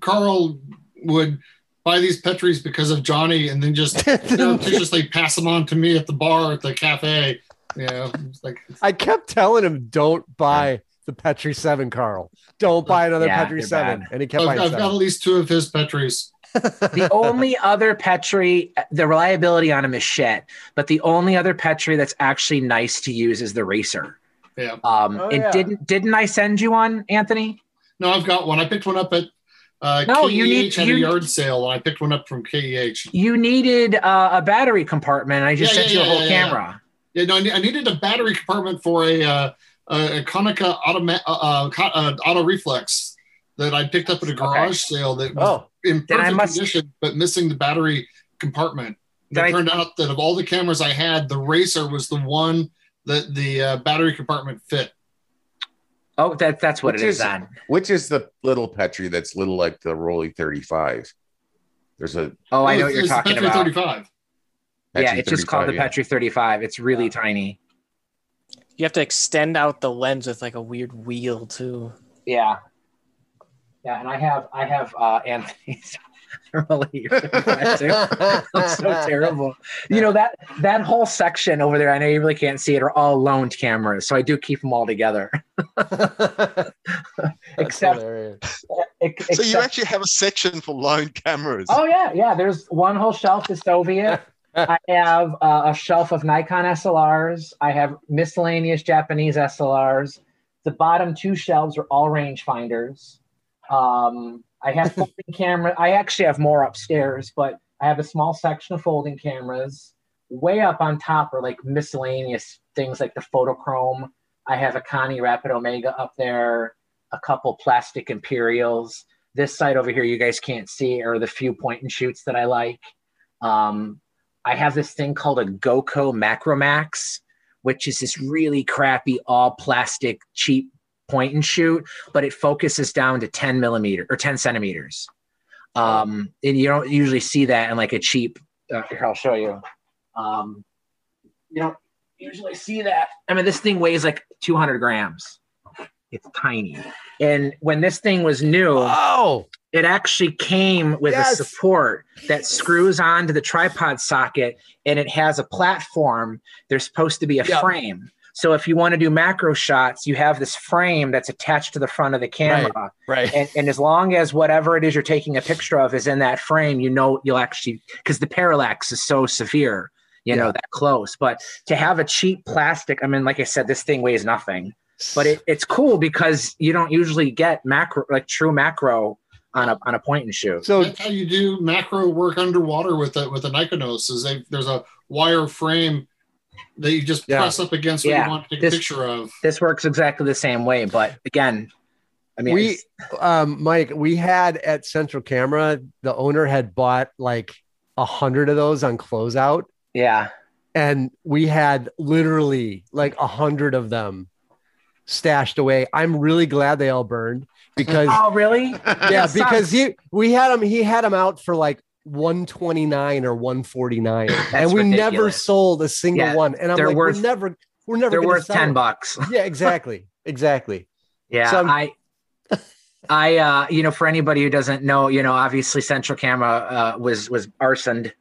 S8: Carl would buy these Petris because of Johnny, and then just surreptitiously pass them on to me at the bar at the cafe. Yeah, it's like
S3: I kept telling him, "Don't buy the Petri Seven, Carl. Don't buy another
S5: Yeah,
S3: Petri
S5: they're bad.
S3: And he kept
S8: I've,
S3: buying
S8: I've got at least two of his Petris.
S5: the only other Petri, the reliability on him is shit. But the only other Petri that's actually nice to use is the Racer.
S8: Yeah.
S5: Um,
S3: Oh,
S5: and
S3: yeah.
S5: didn't didn't I send you one, Anthony?
S8: No, I've got one. I picked one up at uh,
S5: No,
S8: KEH
S5: you need-
S8: had
S5: you-
S8: a yard sale, and I picked one up from KEH.
S5: You needed uh, a battery compartment. I just
S8: Yeah,
S5: sent
S8: yeah,
S5: you a
S8: yeah,
S5: whole camera.
S8: Yeah, no, I ne- I needed a battery compartment for a uh, a, Konica automa- uh, uh, uh, auto reflex that I picked up at a garage sale that was
S3: Oh,
S8: in perfect
S5: must-
S8: condition, but missing the battery compartment. It
S5: I-
S8: turned out that of all the cameras I had, the Racer was the one that the uh, battery compartment fit.
S5: Oh, that that's what
S4: Which
S5: it is
S4: is-
S5: then.
S4: Which is the little Petri that's little like the Rollei 35? There's a
S5: Oh, I know what you're talking
S8: Petri
S5: about.
S8: 35.
S5: yeah, it's just called the
S4: yeah.
S5: Petri 35. It's really tiny.
S9: You have to extend out the lens with like a weird wheel too.
S5: Yeah. Yeah, and I have I have uh Anthony's really I'm so terrible. You know that that whole section over there, I know you really can't see it, are all loaned cameras. So I do keep them all together. except, ex-
S10: So you
S5: except-
S10: actually have a section for loaned cameras.
S5: Oh yeah, yeah. There's one whole shelf is Soviet. I have uh, a shelf of Nikon SLRs. I have miscellaneous Japanese SLRs. The bottom two shelves are all rangefinders. Um, I have folding camera. I actually have more upstairs, but I have a small section of folding cameras. Way up on top are like miscellaneous things like the photochrome. I have a Koni Rapid Omega up there, a couple plastic Imperials. This side over here, you guys can't see, are the few point and shoots that I like. Um, I have this thing called a Goko Macromax, which is this really crappy, all plastic, cheap point and shoot, but it focuses down to 10 millimeter or 10 centimeters. Um, and you don't usually see that in like a cheap, uh, here, I'll show you. Um, you don't usually see that. I mean, this thing weighs like 200 grams. It's tiny. And when this thing was new,
S3: oh,
S5: it actually came with
S3: Yes.
S5: a support that screws onto the tripod socket and it has a platform. There's supposed to be a
S3: Yep.
S5: frame. So if you want to do macro shots, you have this frame that's attached to the front of the camera.
S3: right.
S5: And, and as long as whatever it is you're taking a picture of is in that frame, you know you'll actually because the parallax is so severe, you know, that close. But to have a cheap plastic, I mean, like I said, this thing weighs nothing. But it, it's cool because you don't usually get macro like true macro on a on a point and shoot.
S3: so
S8: That's how you do macro work underwater with the with the Nikonos. Is they there's a wire frame that you just
S3: Yeah.
S8: press up against what
S5: Yeah.
S8: you want to take
S5: This-
S8: a picture of.
S5: This works exactly the same way, but again, I mean,
S3: we um mike we had at central camera the owner had bought like a hundred of those on closeout
S5: yeah,
S3: and we had literally like a hundred of them stashed away i'm really glad they all burned because
S5: oh really?
S3: yeah because
S5: sucks.
S3: he we had him he had them out for like 129 or 149 and we never sold a single
S5: Yeah,
S3: one and i'm like
S5: worth-
S3: we're never we're never
S5: They're worth
S3: sell
S5: ten
S3: them.
S5: bucks.
S3: yeah exactly exactly
S5: Yeah,
S3: So
S5: I, I, uh, you know, for anybody who doesn't know, you know, obviously Central Camera uh, was was arsoned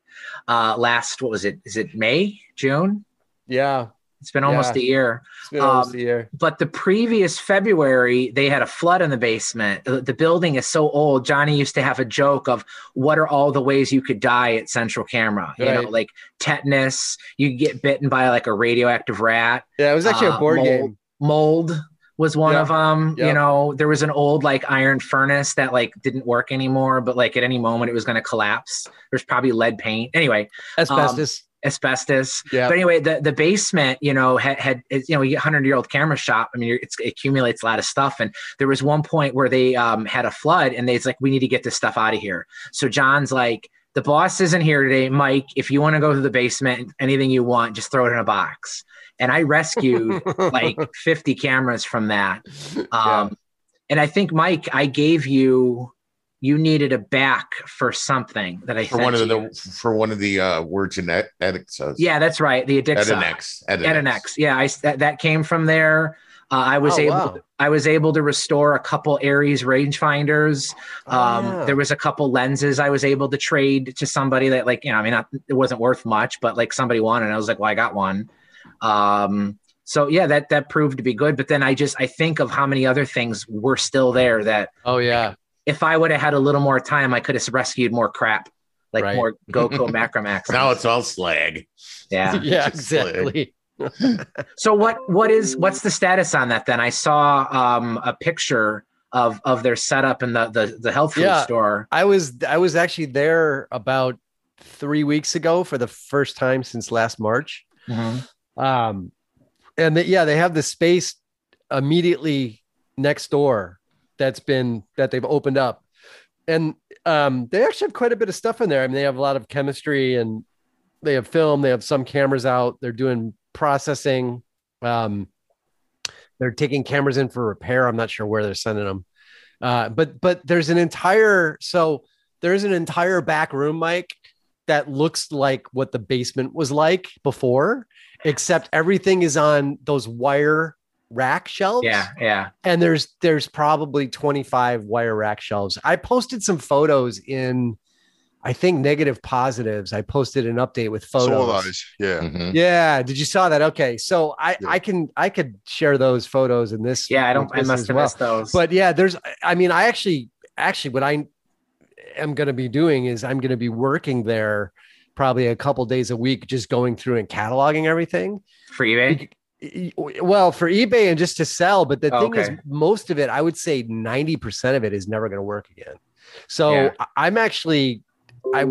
S5: uh, last. What was it? Is it May, June?
S3: yeah
S5: It's been almost
S3: Yeah.
S5: a year.
S3: it's been almost
S5: Um,
S3: a year
S5: But the previous February, they had a flood in the basement. The, building is so old. Johnny used to have a joke of what are all the ways you could die at Central Camera? You know, like tetanus. You get bitten by like a radioactive rat.
S3: yeah it was actually
S5: uh,
S3: a board
S5: mold.
S3: game
S5: mold was one
S3: Yeah.
S5: of them you know there was an old like iron furnace that like didn't work anymore but like at any moment it was going to collapse there's probably lead paint anyway
S3: asbestos
S5: asbestos.
S3: Yeah.
S5: But anyway the, the basement you know had, had you know you get 100 year old camera shop. I mean it's, it accumulates a lot of stuff. And there was one point where they um, had a flood and they's like we need to get this stuff out of here. So john's like the boss isn't here today. Mike if you want to go to the basement anything you want just throw it in a box. And i rescued like 50 cameras from that. Um, and i think mike i gave you you needed a back for something that i
S4: for one of
S5: you.
S4: the for one of the uh words in ed- edix
S5: yeah that's right the Edixa.
S4: Edinex. Edinex.
S5: Edinex. Yeah, I that, that came from there. Uh, I was
S3: Oh,
S5: able
S3: wow.
S5: I was able to restore a couple Aries rangefinders. Um,
S3: Ah.
S5: There was a couple lenses I was able to trade to somebody that like you know I mean not, it wasn't worth much, but like somebody wanted. it. I was like, well, I got one. Um, so yeah, that that proved to be good. But then I just I think of how many other things were still there that
S3: oh yeah
S5: if I would have had a little more time, I could have rescued more crap, like
S3: Right.
S5: more Goko Macromax.
S4: Now it's all slag.
S5: yeah.
S3: yeah exactly
S5: So what what is what's the status on that then? I saw um a picture of of their setup in the the, the health food
S3: Yeah.
S5: store.
S3: I was I was actually there about three weeks ago for the first time since last March. Um, and they, yeah, they have the space immediately next door that's been that they've opened up, and um, they actually have quite a bit of stuff in there. I mean, they have a lot of chemistry and they have film. They have some cameras out. They're doing processing. Um, they're taking cameras in for repair. I'm not sure where they're sending them, uh, but but there's an entire so there's an entire back room, Mike, that looks like what the basement was like before, except everything is on those wire rack shelves.
S5: Yeah, yeah.
S3: and there's there's probably 25 wire rack shelves. I posted some photos in I think negative positives. I posted an update with photos.
S10: Saw those. Yeah.
S4: Mhm.
S3: Yeah, did you saw that? Okay, so I
S10: Yeah.
S3: I can I could share those photos in this.
S5: Yeah, I don't. I
S3: this
S5: must
S3: as
S5: have
S3: well.
S5: missed those.
S3: But yeah, there's. I mean, I actually actually what I am going to be doing is I'm going to be working there probably a couple days a week, just going through and cataloging everything.
S5: for eBay,
S3: Well, for eBay and just to sell, but the
S5: Oh,
S3: thing is, most of it, I would say 90% of it is never going to work again. So
S5: Yeah.
S3: I'm actually, I,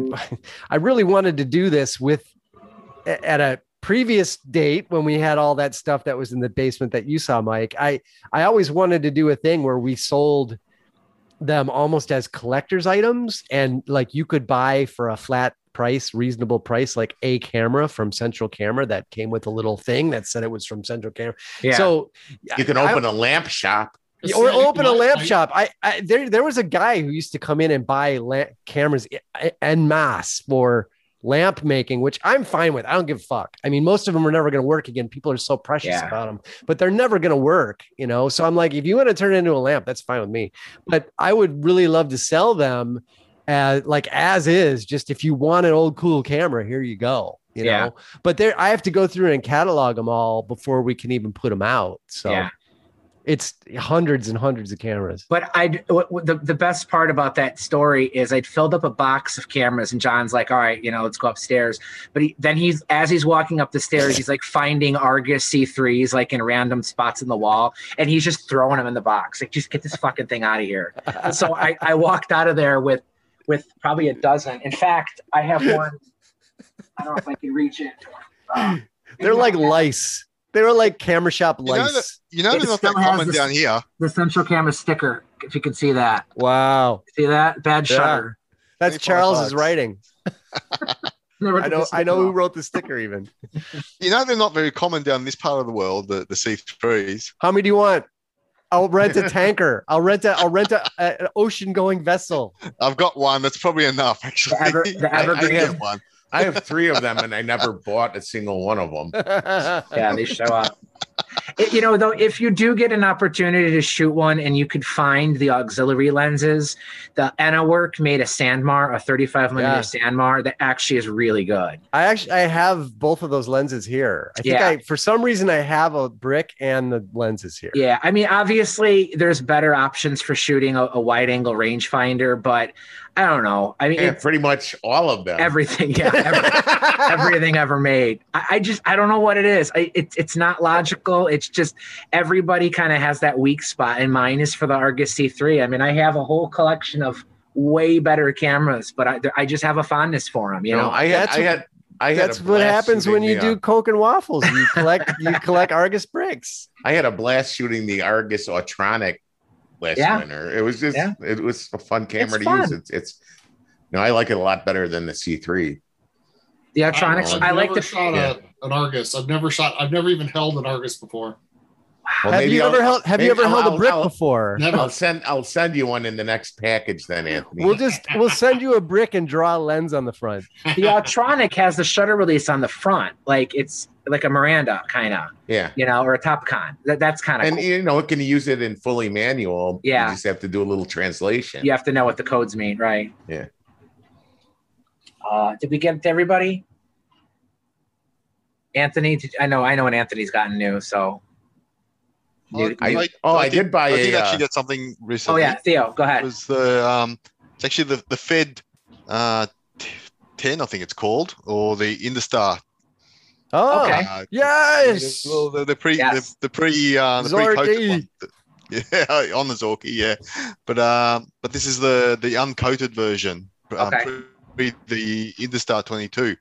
S3: I really wanted to do this with at a previous date when we had all that stuff that was in the basement that you saw, Mike. I, I always wanted to do a thing where we sold them almost as collector's items and like you could buy for a flat price, reasonable price, like a camera from Central Camera that came with a little thing that said it was from Central Camera.
S5: yeah.
S3: So
S4: You can open a lamp shop.
S3: or open a lamp
S8: my-
S3: shop. I, I there there was a guy who used to come in and buy lamp cameras e- en masse for lamp making, which I'm fine with. I don't give a fuck. I mean, most of them are never going to work again. People are so precious
S5: Yeah.
S3: about them, but they're never going to work, you know. So I'm like, if you want to turn it into a lamp, that's fine with me. But I would really love to sell them as like as is. Just if you want an old cool camera, here you go. You
S5: Yeah.
S3: know, but there I have to go through and catalog them all before we can even put them out. So
S5: Yeah.
S3: It's hundreds and hundreds of cameras.
S5: But I the the best part about that story is I'd filled up a box of cameras and John's like, all right, you know, let's go upstairs. But he, then he's as he's walking up the stairs, he's like finding Argus C3s like in random spots in the wall, and he's just throwing them in the box. Like, just get this fucking thing out of here. And so I I walked out of there with with probably a dozen. In fact, I have one. I don't know if I can reach it. Uh,
S3: They're like lice. They were like camera shop
S10: You know
S3: lice.
S10: that- You know
S5: It
S10: they're not that
S5: still has
S10: common down here.
S5: the central camera sticker, if you can see that.
S3: wow.
S5: See that? Bad
S3: Yeah.
S5: shutter.
S3: That's Charles's
S10: bucks.
S3: writing. I know I know who wrote the sticker even.
S10: You know they're not very common down this part of the world. The the C3s.
S3: How many do you want? I'll rent a tanker. I'll rent a I'll rent a, a- an ocean going vessel.
S10: I've got one. That's probably enough. Actually,
S5: The, ever, the
S4: I- I
S5: evergreen.
S10: one.
S4: I have three of them, and I never bought a single one of them.
S5: yeah, they show up. It- you know, though, if you do get an opportunity to shoot one and you could find the auxiliary lenses, the Enna Werk made a Sandmar, a 35 millimeter
S3: Yeah.
S5: Sandmar that actually is really good.
S3: I actually I have both of those lenses here. I think
S5: Yeah.
S3: I for some reason I have a brick and the lenses here.
S5: Yeah, I mean, obviously, there's better options for shooting a, a wide angle rangefinder, but I don't know. I mean,
S4: Yeah,
S5: it's
S4: pretty much all of them.
S5: everything. Yeah, every- everything ever made. I, I just I don't know what it is. I, it's it's not logical. It's just everybody kind of has that weak spot, and mine is for the Argus C3. I mean, I have a whole collection of way better cameras, but I I just have a fondness for them. You
S4: you know,
S5: know,
S4: I had,
S3: That's
S4: I had, I had.
S3: That's what happens when you
S4: the,
S3: do coke and waffles. You collect you collect Argus bricks.
S4: uh, I had a blast shooting the Argus Autronic last
S5: Yeah.
S4: winter. It was just,
S5: Yeah.
S4: it was a fun camera
S5: It's
S4: to use. It's, it's, you know, I like it a lot better than the C3.
S5: the Autronics.
S8: I've
S5: I, like the.
S8: shot
S4: Yeah.
S8: a, an Argus. I've never shot. I've never even held an Argus before.
S4: Well,
S3: have
S4: maybe
S3: you
S4: I'll-
S3: ever held have you ever held
S4: I'll-
S3: a brick
S4: I'll-
S3: before?
S8: Never.
S4: I'll send, I'll send you one in the next package then, Anthony.
S3: We'll just we'll send you a brick and draw a lens on the front.
S5: The Autronic has the shutter release on the front, like it's like a Miranda kind of,
S4: yeah.
S5: you know, or a Topcon. That that's kind of
S4: And
S5: cool.
S4: you know, it can use it in fully manual.
S5: Yeah.
S4: You just have to do a little translation.
S5: You have to know what the codes mean, right?
S4: Yeah.
S5: Uh, did we get to everybody? Anthony, did, I know, I know, what Anthony's gotten new. So, You-
S4: I- oh, I did buy it.
S10: I did
S4: a,
S10: actually
S4: uh,
S10: get something recently.
S5: oh yeah, Theo, go
S10: It
S5: ahead.
S10: was the um, it's actually the the Fed uh, ten, I think it's called, or the Industar.
S3: Oh
S5: Okay.
S10: Uh,
S3: yes.
S10: Well, the, the pre
S5: Yes.
S10: the, the pre uh, the
S3: pre-coated
S10: one. Yeah, on the Zorky, yeah. But um, but this is the the uncoated version. um,
S5: Okay.
S10: Pre the Industar 22,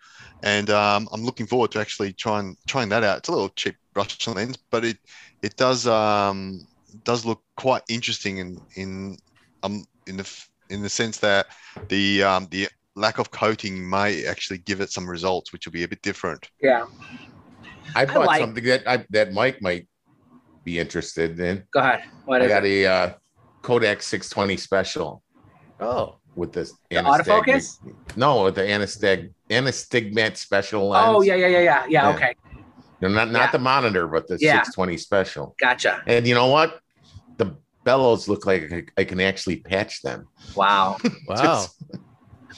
S10: and um, I'm looking forward to actually trying trying that out. It's a little cheap brush lens, but it it does um does look quite interesting in in um in the in the sense that the um the lack of coating may actually give it some results, which will be a bit different.
S5: Yeah,
S4: I bought
S5: like-
S4: something that I, that Mike might be interested in.
S5: go ahead. What
S4: I
S5: is
S4: got
S5: it?
S4: a uh, Kodak 620 special.
S3: Oh.
S4: with this
S5: The autofocus?
S4: No, with the anastig anastigmat special lens.
S5: Oh yeah, yeah, yeah, yeah, yeah.
S4: Yeah.
S5: Okay,
S4: No, not not
S5: Yeah.
S4: the monitor, but the
S5: Yeah.
S4: 620 special.
S5: gotcha.
S4: And you know what? The bellows look like I- I can actually patch them.
S5: Wow.
S3: Wow.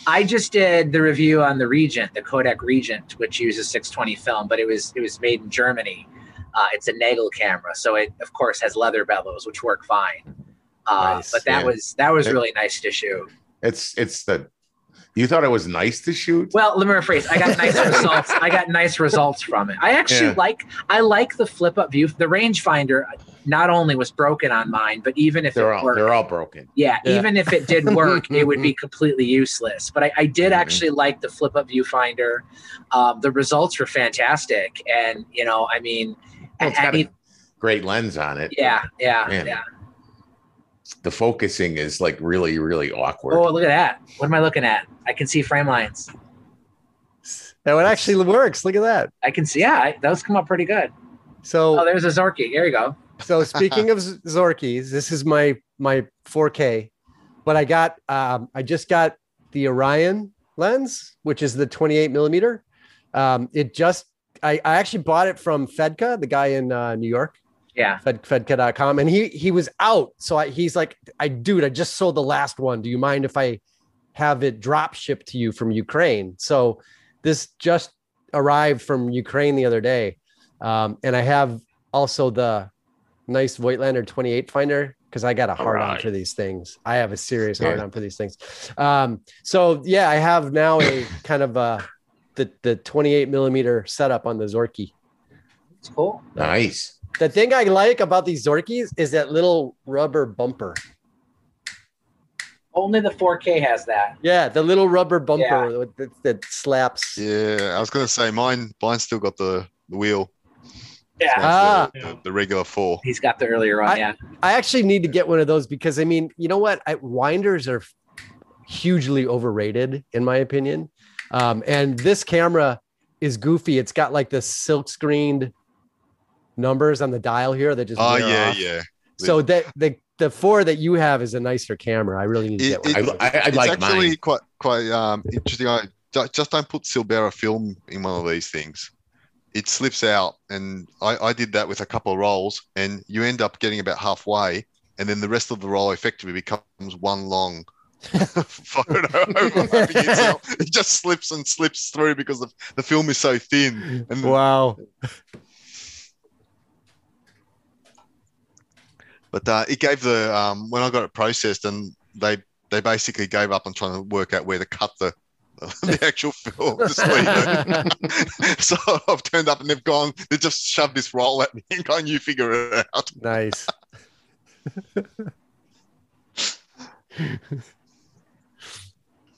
S5: I just did the review on the Regent, the Kodak Regent, which uses 620 film, but it was it was made in Germany. Uh, it's a Nagel camera, so it of course has leather bellows, which work fine. Uh,
S3: Nice,
S5: but that
S4: yeah.
S5: was that was
S4: It-
S5: really nice to shoot.
S4: It's it's the. You thought it was nice to shoot?
S5: Well, let me rephrase. I got nice results. I got nice results from it. I actually
S4: Yeah.
S5: like I like the flip up view. The rangefinder not only was broken on mine, but even if
S4: they're
S5: it
S4: all
S5: worked,
S4: they're all broken.
S5: Yeah,
S3: Yeah.
S5: even if it did work, it would be completely useless. But I, I did
S4: Mhm.
S5: actually like the flip up viewfinder. Um, the results were fantastic, and you know, I mean,
S4: Well, it's got
S5: any-
S4: a great lens on it.
S5: yeah, yeah,
S4: Man.
S5: yeah.
S4: The focusing is like really really awkward.
S5: Oh, look at that! What am I looking at? I can see frame lines.
S3: That one actually works. Look at that.
S5: I can see. Yeah, I- those come up pretty good.
S3: So
S5: Oh, there's a Zorky. There you go.
S3: so speaking of Z- Zorkies, this is my my 4K, but I got um I just got the Orion lens, which is the 28 millimeter. Um, it just I, I actually bought it from Fedka, the guy in uh, New York.
S5: Yeah.
S3: Fed, Fedka.com, and he he was out. So I, he's like, I dude, I just sold the last one. Do you mind if I have it drop shipped to you from Ukraine? So this just arrived from Ukraine the other day, um, and I have also the nice Voigtländer 28 finder because I got a hard on for these things. I have a serious
S4: Yeah.
S3: hard on for these things. Um, so yeah, I have now a kind of uh the the 28 millimeter setup on the Zorky.
S5: It's cool.
S4: nice.
S3: The thing I like about these Zorkies is that little rubber bumper.
S5: Only the 4K has that.
S3: Yeah, the little rubber bumper
S5: Yeah.
S3: that, that slaps.
S10: Yeah, I was gonna say mine. Mine still got the, the wheel.
S5: Yeah.
S3: Ah.
S10: the, the, the regular four.
S5: He's got the earlier one.
S3: I-
S5: yeah.
S3: I actually need to get one of those because I mean, you know what? I, winders are hugely overrated, in my opinion. Um, and this camera is goofy. It's got like the silk screened numbers on the dial here that just.
S10: Oh
S3: wear
S10: yeah,
S3: off.
S10: yeah.
S3: So that the the four that you have is a nicer camera. I really need to
S10: It-
S3: get one.
S10: it-
S4: I, I, I
S10: it's
S4: like
S10: actually
S4: mine.
S10: quite quite um, interesting. I just don't put Silberra film in one of these things. It slips out, and I, I did that with a couple of rolls, and you end up getting about halfway, and then the rest of the roll effectively becomes one long photo. It just slips and slips through because the, the film is so thin. And
S3: wow.
S10: But uh, it gave the um, when I got it processed, and they they basically gave up on trying to work out where to cut the the actual film to speed so I've turned up and they've gone. They just shoved this roll at me and gone, "You figure it out."
S3: Nice.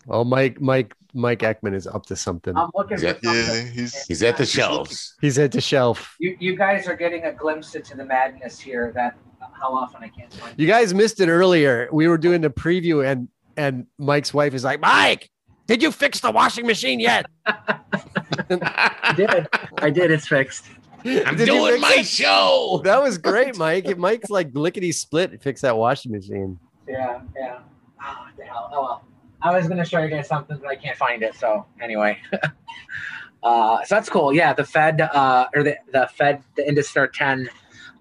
S3: oh, Mike, Mike, Mike Eckman is up to something.
S5: I'm looking
S4: Yeah.
S5: for something.
S10: Yeah, he's
S4: He's at the shelves.
S3: He's at the shelf.
S5: You, you guys are getting a glimpse into the madness here that how often I can't find.
S3: You guys missed it earlier. We were doing the preview, and and Mike's wife is like, Mike, did you fix the washing machine yet?
S5: I did. I did. It's fixed.
S4: I'm
S3: Did
S4: doing
S3: fix
S4: my
S3: it?
S4: show.
S3: That was great, Mike. Mike's like lickety split to fix that washing machine.
S5: Yeah, yeah. Oh, the hell? Oh well. I was gonna show you guys something, but I can't find it. So anyway. uh so that's cool. Yeah, the Fed uh or the, the Fed, the Industar 10.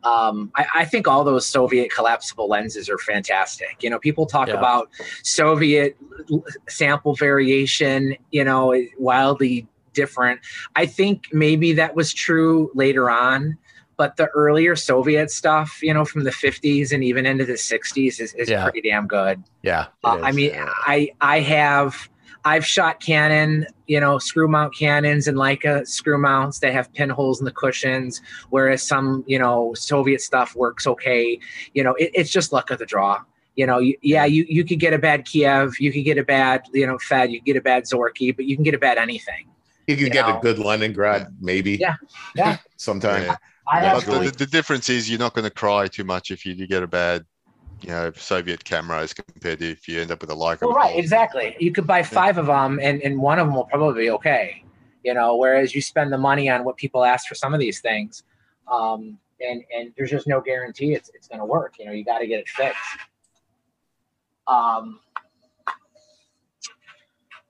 S5: Um, I, I think all those Soviet collapsible lenses are fantastic. You know, people talk
S3: Yeah.
S5: about Soviet sample variation, you know, wildly different. I think maybe that was true later on, but the earlier Soviet stuff, you know, from the 50s and even into the 60s is, is
S3: Yeah.
S5: pretty damn good.
S3: Yeah.
S5: Uh, I mean, I I have I've shot Canon, you know, screw mount Canons and Leica screw mounts that have pinholes in the cushions, whereas some, you know, Soviet stuff works okay. You know, it, it's just luck of the draw. You know, you, yeah, you you could get a bad Kiev, you could get a bad, you know, Fed, you could get a bad Zorky, but you can get a bad anything.
S4: You could
S5: You
S4: get
S5: know.
S4: a good Leningrad, maybe.
S5: Yeah, yeah.
S4: Sometime.
S10: Yeah.
S5: I
S10: But
S5: have
S10: the, the, the difference is you're not going to cry too much if you do get a bad, you know, Soviet cameras compared to if you end up with a Leica.
S5: Well, right, exactly. You could buy five of them, and, and one of them will probably be okay. You know, whereas you spend the money on what people ask for some of these things, um, and and there's just no guarantee it's it's going to work. You know, you got to get it fixed. Um,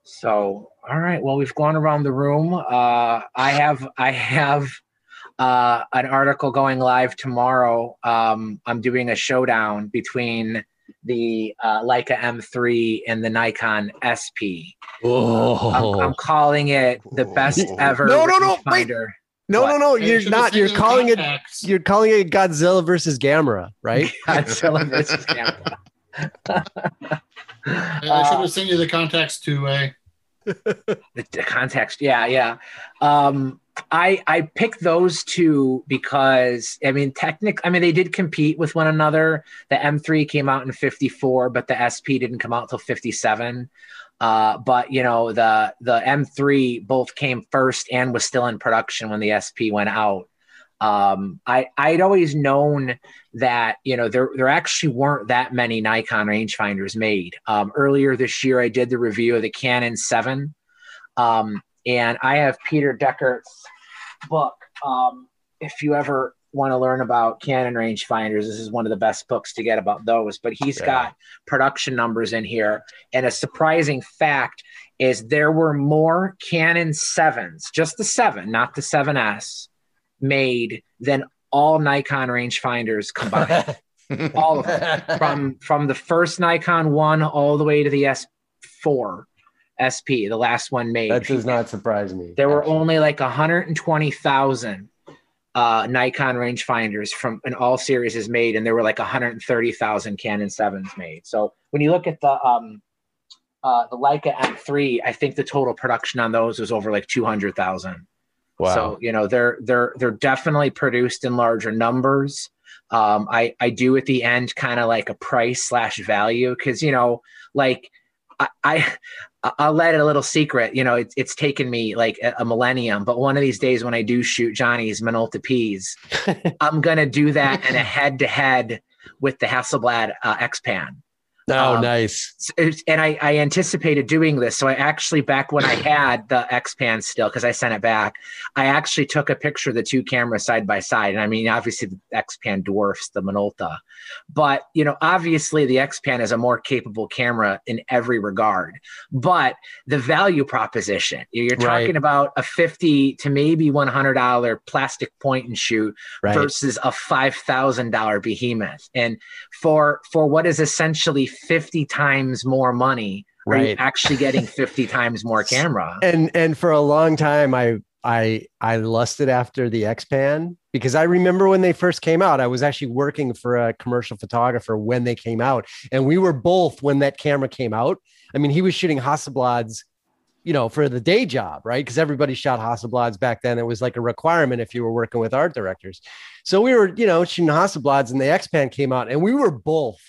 S5: So, all right. Well, we've gone around the room. Uh, I have I have uh, an article going live tomorrow. Um, I'm doing a showdown between the uh, Leica M3 and the Nikon SP.
S3: Oh,
S5: I'm, I'm calling it the best ever.
S3: No, no, no, wait.
S5: rangefinder.
S3: no, no, no! You're
S8: should've
S3: not. You're
S8: the
S3: calling it. You're calling it Godzilla versus Gamera, right?
S5: Godzilla versus Gamera.
S8: I should have sent you the contacts to a.
S5: the, the context yeah yeah um i i picked those two because i mean technic i mean they did compete with one another. The m3 came out in 54 but the sp didn't come out till 57 uh but you know the the m3 both came first and was still in production when the sp went out. Um i i'd always known that you know there there actually weren't that many Nikon rangefinders made. Um, earlier this year, I did the review of the Canon Seven, um, and I have Peter Dechert's book. Um, if you ever want to learn about Canon rangefinders, this is one of the best books to get about those. But he's
S3: Yeah.
S5: got production numbers in here, and a surprising fact is there were more Canon sevens, just the seven, not the 7S, made than all Nikon rangefinders combined. all of them from from the first Nikon one all the way to the S4 SP, the last one made.
S3: that does not surprise me.
S5: there were only like 120,000 uh, Nikon rangefinders from an all series is made, and there were like 130,000 Canon sevens made. So when you look at the um, uh, the Leica M3, I think the total production on those was over like 200,000.
S3: wow.
S5: So you know they're they're they're definitely produced in larger numbers. Um, I I do at the end kind of like a price slash value because you know like I, I I'll let it a little secret. You know it's it's taken me like a, millennium, but one of these days when I do shoot Johnny's Minolta P's, I'm gonna do that in a head to head with the Hasselblad uh, X-Pan.
S3: oh,
S5: um,
S3: nice.
S5: And I, I anticipated doing this. So I actually, back when I had the X Pan still, because I sent it back, I actually took a picture of the two cameras side by side. And I mean, obviously, the X Pan dwarfs the Minolta, but you know, obviously, the X Pan is a more capable camera in every regard. But the value proposition, you're
S3: Right.
S5: talking about a fifty to maybe one hundred dollar plastic point and shoot
S3: Right.
S5: versus a five thousand dollar behemoth, and for for what is essentially 50 times more money
S3: Right.
S5: actually getting 50 times more camera
S3: and and for a long time i i i lusted after the x-pan because i remember when they first came out i was actually working for a commercial photographer when they came out and we were both when that camera came out i mean he was shooting hasselblads you know for the day job right? Because everybody shot hasselblads back then. It was like a requirement if you were working with art directors. So we were you know shooting hasselblads and the x-pan came out and we were both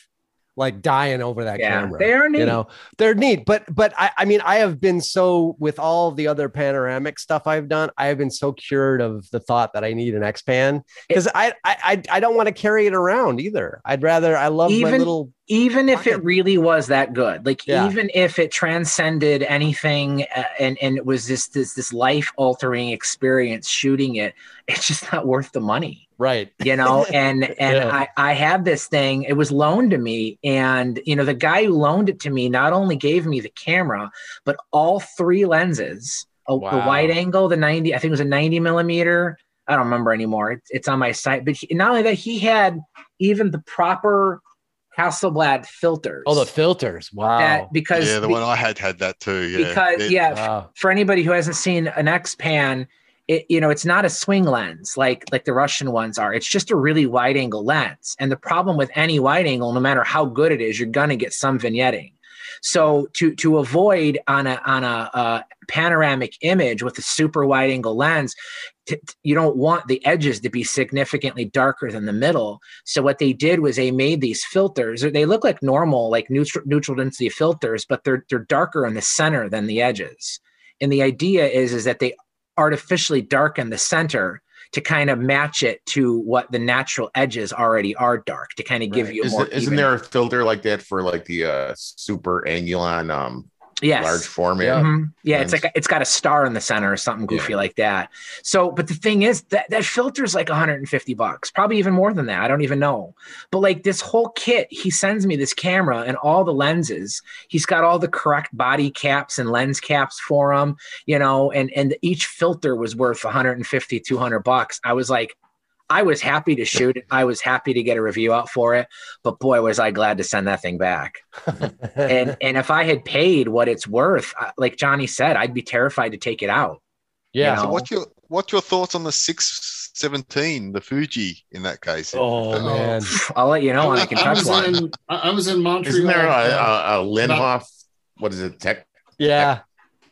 S3: like dying over that
S5: yeah
S3: camera
S5: they are neat.
S3: you know? They're neat but but I, I mean i have been so with all the other panoramic stuff i've done i have been so cured of the thought that i need an x-pan because I, I I- don't want to carry it around either. I'd rather i love my
S5: Even-
S3: little
S5: even if it really was that good like
S3: Yeah.
S5: even if it transcended anything uh, and and it was this this this life altering experience shooting it it's just not worth the money
S3: right
S5: you know and and
S3: Yeah.
S5: i i had this thing it was loaned to me and you know the guy who loaned it to me not only gave me the camera but all three lenses a, the
S3: Wow.
S5: wide angle the 90 i think it was a 90 millimeter i don't remember anymore it's, it's on my site but he, not only that he had even the proper hasselblad filters
S3: oh the filters wow
S5: that because
S10: yeah, the
S5: be-
S10: one I had had that too. Yeah,
S5: because
S10: It-
S5: yeah
S3: wow.
S5: for anybody who hasn't seen an X-Pan, it you know it's not a swing lens like like the Russian ones are. It's just a really wide angle lens. And the problem with any wide angle, no matter how good it is, you're gonna get some vignetting. So to to avoid on a on a panoramic image with a super wide angle lens, t- t- you don't want the edges to be significantly darker than the middle. So what they did was they made these filters. They look like normal, like neutral neutral density filters, but they're they're darker in the center than the edges. And the idea is is that they artificially darken the center to kind of match it to what the natural edges already are dark to kind of give
S3: Right.
S5: you
S4: Is isn't there a filter like that for like the uh, super angulon um
S5: Yes.
S4: large format.
S5: Mhm. Yeah, it's like a, it's got a star in the center or something goofy like that. So, but the thing is that that filter's like 150 bucks, probably even more than that. I don't even know. But like this whole kit, he sends me this camera and all the lenses. He's got all the correct body caps and lens caps for them, you know, and and each filter was worth 150 200 bucks. I was like I was happy to shoot it. I was happy to get a review out for it, but boy, was I glad to send that thing back and and if I had paid what it's worth, uh, like Johnny said, I'd be terrified to take it out.
S3: Yeah.
S5: You
S10: So what's your what's your thoughts on the six seventeen, the Fuji in that case?
S3: Oh man.
S5: I'll let you know when I
S8: I,
S5: can
S8: I
S5: touch
S8: was
S5: one.
S8: in I I was in Montreal.
S4: Isn't there a,
S8: uh,
S4: a, a Linhof? What is it? Tech
S3: Yeah.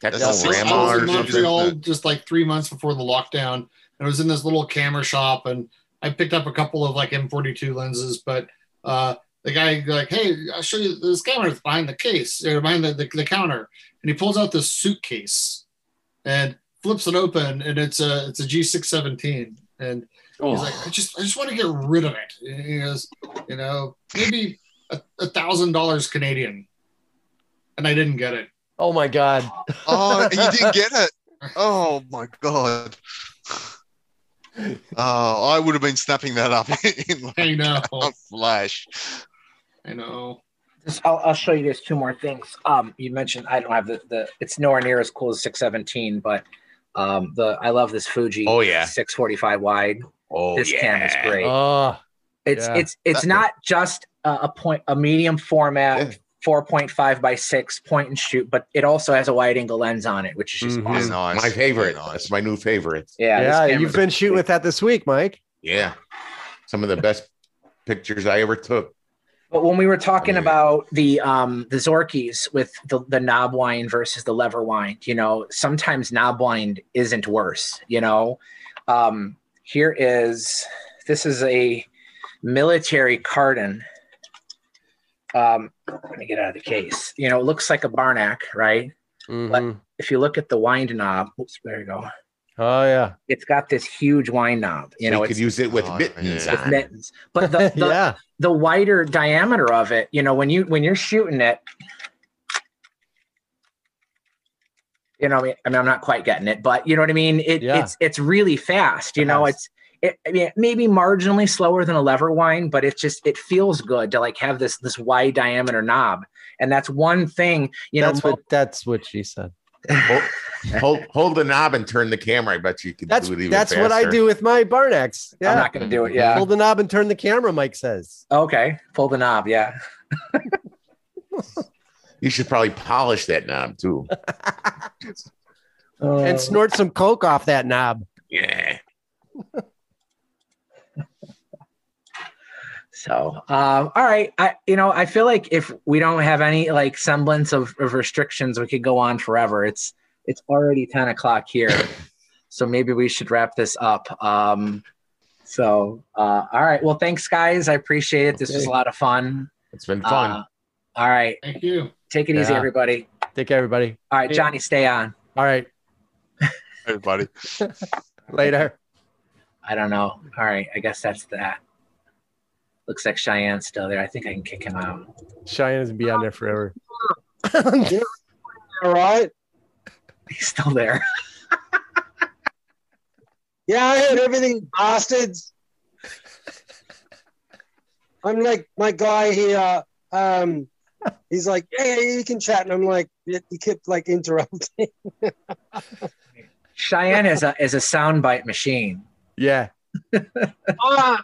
S4: Techno
S10: That's a
S8: I
S10: six-
S4: Rama
S8: was
S4: or
S8: in
S4: something?
S8: Montreal just like three months before the lockdown. And I was in this little camera shop and I picked up a couple of like M42 lenses, but uh, the guy like, hey, I'll show you this camera is behind the case or behind the, the, the counter. And he pulls out this suitcase and flips it open and it's a it's a G617. And he's like, I just I just want to get rid of it. And he goes, you know, maybe a a thousand dollars Canadian. And I didn't get it.
S3: Oh my god.
S10: Oh, you didn't get it. Oh my god. Oh, I would have been snapping that up in
S8: I know.
S10: a flash.
S8: I know.
S5: Just- I'll, I'll show you guys two more things. Um, you mentioned I don't have the, the it's nowhere near as cool as 617, but um, the I love this Fuji.
S4: Oh, yeah.
S5: 645 wide.
S4: Oh
S5: this cam is great.
S3: Oh.
S5: It's
S3: Yeah.
S5: it's it's
S10: That-
S5: not just a, a point a medium format.
S4: Yeah.
S5: 4.5 by 6 point and shoot, but it also has a wide angle lens on it, which is just
S3: Mhm.
S5: awesome.
S10: Nice.
S4: My favorite.
S10: Very nice.
S4: That's my new favorite.
S5: Yeah,
S3: Yeah, you've been shooting with that this week, Mike.
S4: Yeah. Some of the best pictures I ever took.
S5: But when we were talking
S4: I mean-
S5: about the um the Zorkies with the, the knob wind versus the lever wind, you know, sometimes knob wind isn't worse, you know. Um here is this is a military Kardon. Um let me get out of the case. You know, it looks like a Barnack, right?
S3: Mhm.
S5: If you look at the wind knob, oops, there you go.
S3: Oh yeah.
S5: It's got this huge wind knob. You
S4: You
S5: know,
S4: you
S5: it's
S4: could use it with
S10: Oh,
S4: mittens
S10: yeah.
S5: with mittens. But the, the,
S3: yeah.
S5: the wider diameter of it, you know, when you when you're shooting it, you know, I mean, I mean, I'm not quite getting it, but you know what I mean. It,
S3: Yeah.
S5: It's it's really fast. You know, it's it, I mean, maybe marginally slower than a lever wine, but it just it feels good to like have this this wide diameter knob, and that's one thing. You
S3: that's
S5: know,
S3: what that's what she said.
S4: Hold, hold, hold the knob and turn the camera. I bet you could
S3: That's
S4: do it even
S3: that's what I do with my Barnacks. Yeah.
S5: I'm not going to do it. Yeah.
S3: Hold the knob and turn the camera, Mike says.
S5: Okay. Pull the knob. Yeah.
S4: You should probably polish that knob too.
S3: and snort some coke off that knob.
S4: Yeah.
S5: So, um, all right. I, you know, I feel like if we don't have any like semblance of, of restrictions, we could go on forever. It's, it's already 10 o'clock here. so maybe we should wrap this up. Um, so, uh, all right. Well, thanks guys. I appreciate it. This was a lot of fun.
S4: It's been fun.
S5: Uh, all right.
S8: Thank you.
S5: Take it easy, everybody.
S3: Take care, everybody.
S5: All right, Johnny, stay on.
S3: All right.
S10: Everybody.
S3: Later.
S5: I don't know. All right. I guess that's that. Looks like Cheyenne's still there. I think I can kick him out.
S3: Cheyenne's gonna be on there forever.
S6: All right.
S5: He's still there.
S6: Yeah, I heard everything, bastards. I'm like my guy here. Um, he's like, yeah, yeah, you can chat, and I'm like, he kept like interrupting.
S5: Cheyenne is a is a soundbite machine.
S3: Yeah.
S6: Ah,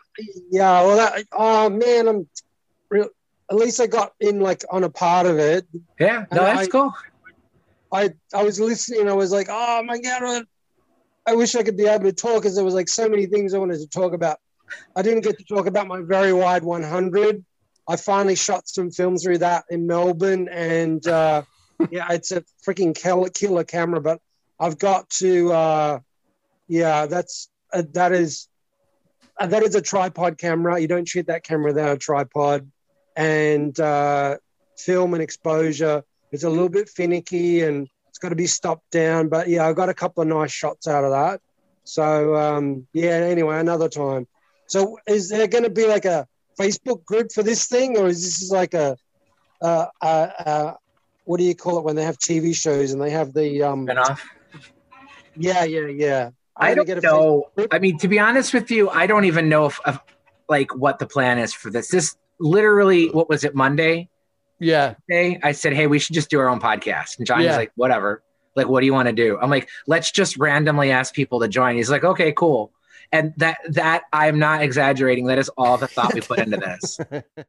S6: yeah. Well, that, oh man, I'm real. At least I got in like on a part of it.
S5: Yeah, no, that's
S6: I-
S5: cool.
S6: I I was listening. I was like, oh my god, I wish I could be able to talk because there was like so many things I wanted to talk about. I didn't get to talk about my Veriwide 100. I finally shot some film through that in Melbourne, and uh, yeah, it's a freaking killer, killer camera. But I've got to, uh, yeah, that's uh, that is uh, that is a tripod camera. You don't shoot that camera without a tripod, and uh, film and exposure. is a little bit finicky and it's got to be stopped down. But yeah, I got a couple of nice shots out of that. So um, yeah, anyway, another time. So is there going to be like a Facebook group for this thing, or is this like a uh, uh, uh, what do you call it when they have TV shows and they have the um
S5: Spin-off?
S6: Yeah, yeah, yeah.
S5: I don't
S6: get a
S5: know. I mean, to be honest with you, I don't even know if, if like what the plan is for this. This literally, what was it, Monday?
S3: Yeah.
S5: Day, I said, hey, we should just do our own podcast, and Johnny's
S3: Yeah.
S5: like, whatever. Like, what do you want to do? I'm like, let's just randomly ask people to join. He's like, okay, cool. And that that I'm not exaggerating. That is all the thought we put into this.